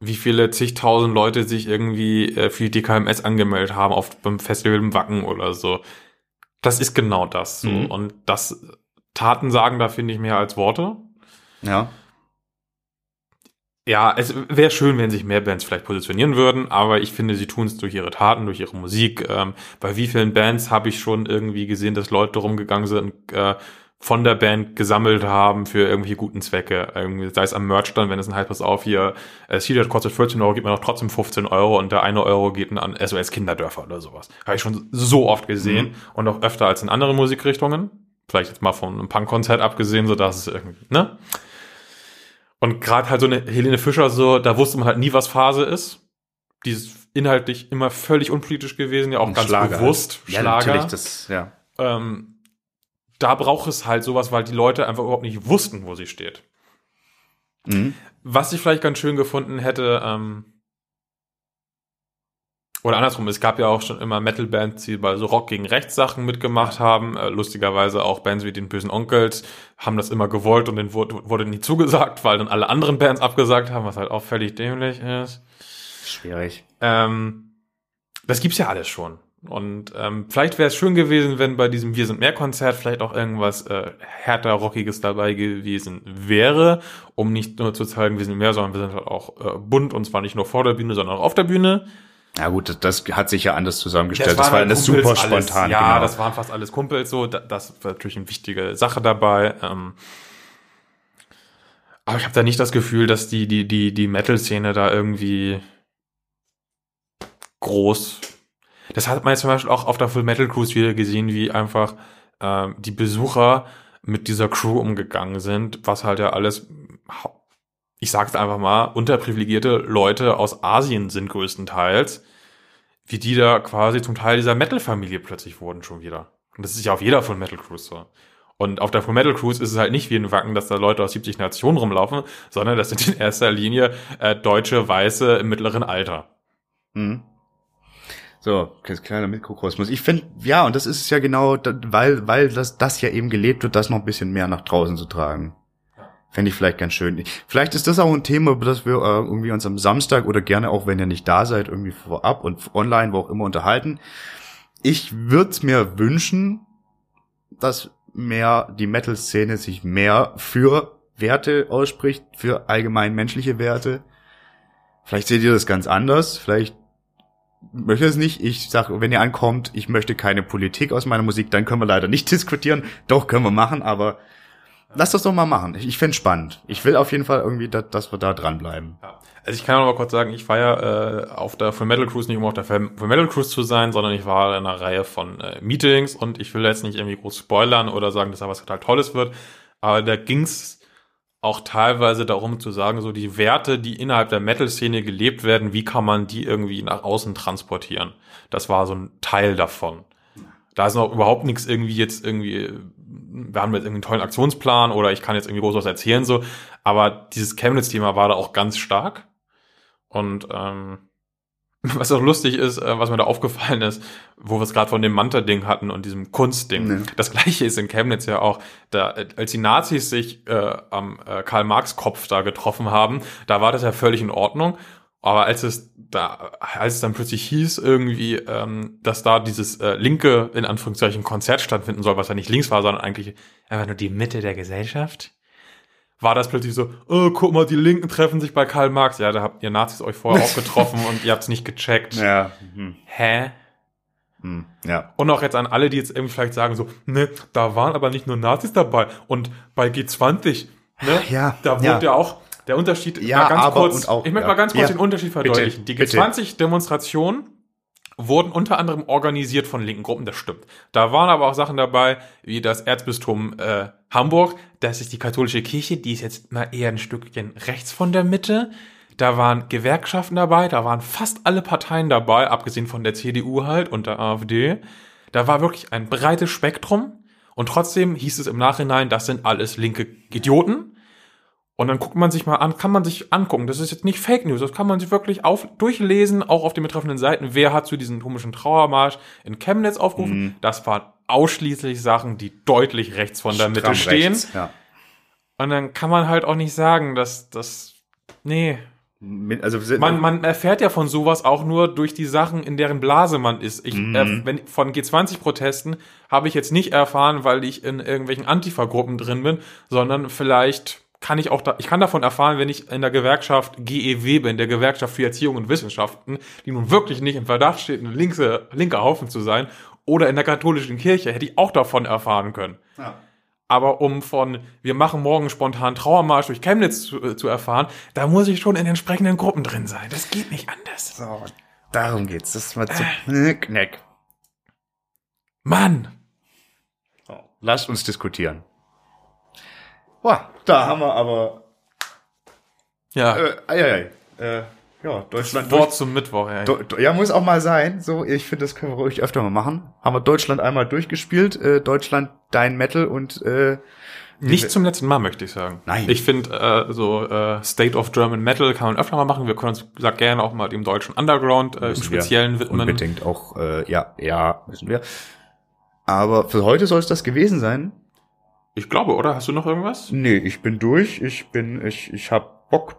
wie viele zigtausend Leute sich irgendwie äh, für die DKMS angemeldet haben auf beim Festival im Wacken oder so. Das ist genau das so. Mhm. Und das Taten sagen da finde ich mehr als Worte. ja, Ja, es wäre schön, wenn sich mehr Bands vielleicht positionieren würden, aber ich finde, sie tun es durch ihre Taten, durch ihre Musik. Ähm, bei wie vielen Bands habe ich schon irgendwie gesehen, dass Leute rumgegangen sind und äh, von der Band gesammelt haben für irgendwelche guten Zwecke. Irgendwie, sei es am Merch dann, wenn es ein halt pass auf, hier, äh, C-Shirt kostet 14 Euro, gibt man auch trotzdem 15 Euro und der eine Euro geht dann an SOS Kinderdörfer oder sowas. Habe ich schon so oft gesehen Mhm. und auch öfter als in anderen Musikrichtungen. Vielleicht jetzt mal von einem Punkkonzert abgesehen, so dass es irgendwie, ne? Und gerade halt so eine Helene Fischer, so, da wusste man halt nie, was Phase ist. Die ist inhaltlich immer völlig unpolitisch gewesen, ja auch Ein ganz Schlager bewusst. ja, Schlager. natürlich, das, ja. ähm, da braucht es halt sowas, weil die Leute einfach überhaupt nicht wussten, wo sie steht. Mhm. Was ich vielleicht ganz schön gefunden hätte, ähm, Oder andersrum, es gab ja auch schon immer Metal-Bands, die bei so Rock gegen Rechts Sachen mitgemacht haben. Äh, lustigerweise auch Bands wie den Bösen Onkels haben das immer gewollt und denen wurde, wurde nie zugesagt, weil dann alle anderen Bands abgesagt haben, was halt auch völlig dämlich ist. Schwierig. Ähm, das gibt's ja alles schon. Und ähm, vielleicht wäre es schön gewesen, wenn bei diesem Wir sind mehr Konzert vielleicht auch irgendwas äh, härter Rockiges dabei gewesen wäre, um nicht nur zu zeigen, wir sind mehr, sondern wir sind halt auch äh, bunt und zwar nicht nur vor der Bühne, sondern auch auf der Bühne. Ja gut, das, das hat sich ja anders zusammengestellt. Ja, es das war halt alles Kumpels, super spontan. Ja, genau. das waren fast alles Kumpels so. Da, das war natürlich eine wichtige Sache dabei. Ähm, aber ich habe da nicht das Gefühl, dass die die die die Metal-Szene da irgendwie groß. Das hat man jetzt zum Beispiel auch auf der Full Metal Cruise wieder gesehen, wie einfach ähm, die Besucher mit dieser Crew umgegangen sind, was halt ja alles, ich sag's einfach mal, unterprivilegierte Leute aus Asien sind größtenteils, wie die da quasi zum Teil dieser Metal-Familie plötzlich wurden schon wieder. Und das ist ja auf jeder Full Metal Cruise so. Und auf der Full Metal Cruise ist es halt nicht wie in Wacken, dass da Leute aus 70 Nationen rumlaufen, sondern das sind in erster Linie äh, deutsche Weiße im mittleren Alter. Mhm. So, kleiner Mikrokosmos. Ich finde, ja, und das ist ja genau, weil, weil das, das ja eben gelebt wird, das noch ein bisschen mehr nach draußen zu tragen. Fände ich vielleicht ganz schön. Vielleicht ist das auch ein Thema, das wir äh, irgendwie uns am Samstag oder gerne auch, wenn ihr nicht da seid, irgendwie vorab und online, wo auch immer unterhalten. Ich würde mir wünschen, dass mehr die Metal-Szene sich mehr für Werte ausspricht, für allgemein menschliche Werte. Vielleicht seht ihr das ganz anders. Vielleicht möchte es nicht. Ich sage, wenn ihr ankommt, ich möchte keine Politik aus meiner Musik, dann können wir leider nicht diskutieren. Doch, können wir machen, aber lass das doch mal machen. Ich, ich finde spannend. Ich will auf jeden Fall irgendwie, dass, dass wir da dranbleiben. Ja. Also ich kann mal kurz sagen, ich war ja äh, auf der Full Metal Cruise nicht um auf der Full Metal Cruise zu sein, sondern ich war in einer Reihe von äh, Meetings und ich will jetzt nicht irgendwie groß spoilern oder sagen, dass da was total Tolles wird, aber da ging's auch teilweise darum zu sagen, so die Werte, die innerhalb der Metal-Szene gelebt werden, wie kann man die irgendwie nach außen transportieren? Das war so ein Teil davon. Da ist noch überhaupt nichts irgendwie jetzt irgendwie, wir haben jetzt irgendwie einen tollen Aktionsplan oder ich kann jetzt irgendwie groß was erzählen, so. Aber dieses Chemnitz-Thema war da auch ganz stark. Und ähm, was auch lustig ist, äh, was mir da aufgefallen ist, wo wir es gerade von dem Manta-Ding hatten und diesem Kunstding. Nee. Das gleiche ist in Chemnitz ja auch. Da, als die Nazis sich äh, am äh, Karl-Marx-Kopf da getroffen haben, da war das ja völlig in Ordnung. Aber als es da, als es dann plötzlich hieß irgendwie, ähm, dass da dieses äh, linke, in Anführungszeichen, Konzert stattfinden soll, was ja nicht links war, sondern eigentlich einfach nur die Mitte der Gesellschaft, war das plötzlich so, oh, guck mal, die Linken treffen sich bei Karl Marx. Ja, da habt ihr Nazis euch vorher auch getroffen und ihr habt's nicht gecheckt. Ja. Hm. Hä? Hm. Ja. Und auch jetzt an alle, die jetzt irgendwie vielleicht sagen so, ne, da waren aber nicht nur Nazis dabei und bei G20, ne, ja, da wurde ja. ja auch der Unterschied, ja, ganz aber kurz, und auch, ich möchte ja. mal ganz kurz Ja. den Unterschied verdeutlichen. Bitte, Die G20-Demonstrationen wurden unter anderem organisiert von linken Gruppen, das stimmt. Da waren aber auch Sachen dabei, wie das Erzbistum äh, Hamburg, das ist die katholische Kirche, die ist jetzt mal eher ein Stückchen rechts von der Mitte. Da waren Gewerkschaften dabei, da waren fast alle Parteien dabei, abgesehen von der CDU halt und der AfD. Da war wirklich ein breites Spektrum und trotzdem hieß es im Nachhinein, das sind alles linke Idioten. Und dann guckt man sich mal an, kann man sich angucken. Das ist jetzt nicht Fake News, das kann man sich wirklich auf, durchlesen, auch auf den betreffenden Seiten. Wer hat zu diesem komischen Trauermarsch in Chemnitz aufgerufen? Mhm. Das waren ausschließlich Sachen, die deutlich rechts von der Mitte stehen. rechts, Ja. Und dann kann man halt auch nicht sagen, dass das, nee. Also Man, man erfährt ja von sowas auch nur durch die Sachen, in deren Blase man ist. Ich, Mhm. äh, wenn, von G20-Protesten habe ich jetzt nicht erfahren, weil ich in irgendwelchen Antifa-Gruppen drin bin, sondern vielleicht kann ich auch da, ich kann davon erfahren, wenn ich in der Gewerkschaft GEW bin, der Gewerkschaft für Erziehung und Wissenschaften, die nun wirklich nicht im Verdacht steht, ein linke, linker Haufen zu sein, oder in der katholischen Kirche, hätte ich auch davon erfahren können. Ja. Aber um von, wir machen morgen spontan Trauermarsch durch Chemnitz zu, äh, zu erfahren, da muss ich schon in entsprechenden Gruppen drin sein. Das geht nicht anders. So, darum geht's. Das ist mal zu Äh. Knick, knack. Mann! Lasst uns diskutieren. Boah, da haben wir aber Ja, äh, ei, ei, ei. Äh, ja, Deutschland Wort zum Mittwoch, ey. Do, do, ja, muss auch mal sein. So, ich finde, das können wir ruhig öfter mal machen. Haben wir Deutschland einmal durchgespielt. Äh, Deutschland, dein Metal und äh, Nicht zum letzten Mal, möchte ich sagen. Nein. Ich finde, äh, so äh, State of German Metal kann man öfter mal machen. Wir können uns sag, gerne auch mal dem deutschen Underground äh, im Müssen wir Speziellen widmen. Unbedingt auch, äh, ja, ja, müssen wir. Aber für heute soll es das gewesen sein. Ich glaube, oder? Hast du noch irgendwas? Nee, ich bin durch. Ich bin, ich, ich hab Bock,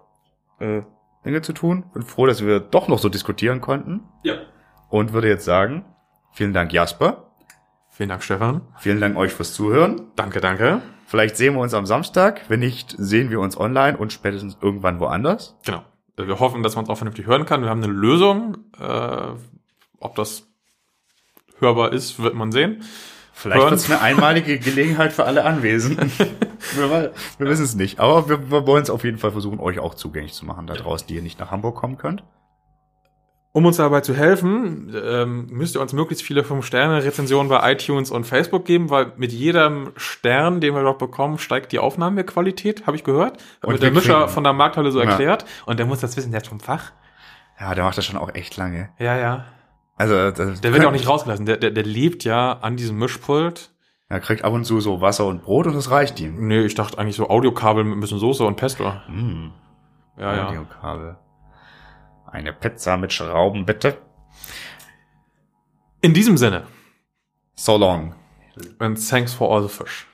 äh, Dinge zu tun. Bin froh, dass wir doch noch so diskutieren konnten. Ja. Und würde jetzt sagen, vielen Dank Jasper. Vielen Dank, Stefan. Vielen Dank euch fürs Zuhören. Danke, danke. Vielleicht sehen wir uns am Samstag. Wenn nicht, sehen wir uns online und spätestens irgendwann woanders. Genau. Wir hoffen, dass man es auch vernünftig hören kann. Wir haben eine Lösung. Äh, ob das hörbar ist, wird man sehen. Vielleicht wird es eine einmalige Gelegenheit für alle Anwesenden. wir wir wissen es nicht. Aber wir, wir wollen es auf jeden Fall versuchen, euch auch zugänglich zu machen, da draußen, die ihr nicht nach Hamburg kommen könnt. Um uns dabei zu helfen, ähm, müsst ihr uns möglichst viele 5-Sterne-Rezensionen bei iTunes und Facebook geben, weil mit jedem Stern, den wir dort bekommen, steigt die Aufnahmequalität, habe ich gehört. Hat Und der Mischer kriegen- von der Markthalle so Ja. erklärt. Und der muss das wissen, der ist vom Fach. Ja, der macht das schon auch echt lange. Ja, ja. Also, das Der wird ja auch nicht rausgelassen. Der, der, der lebt ja an diesem Mischpult. Er kriegt ab und zu so Wasser und Brot und das reicht ihm. Nee, ich dachte eigentlich so Audiokabel mit ein bisschen Soße und Pesto. Mm, Ja, ja. Audiokabel. Eine Pizza mit Schrauben, bitte. In diesem Sinne. So long. And thanks for all the fish.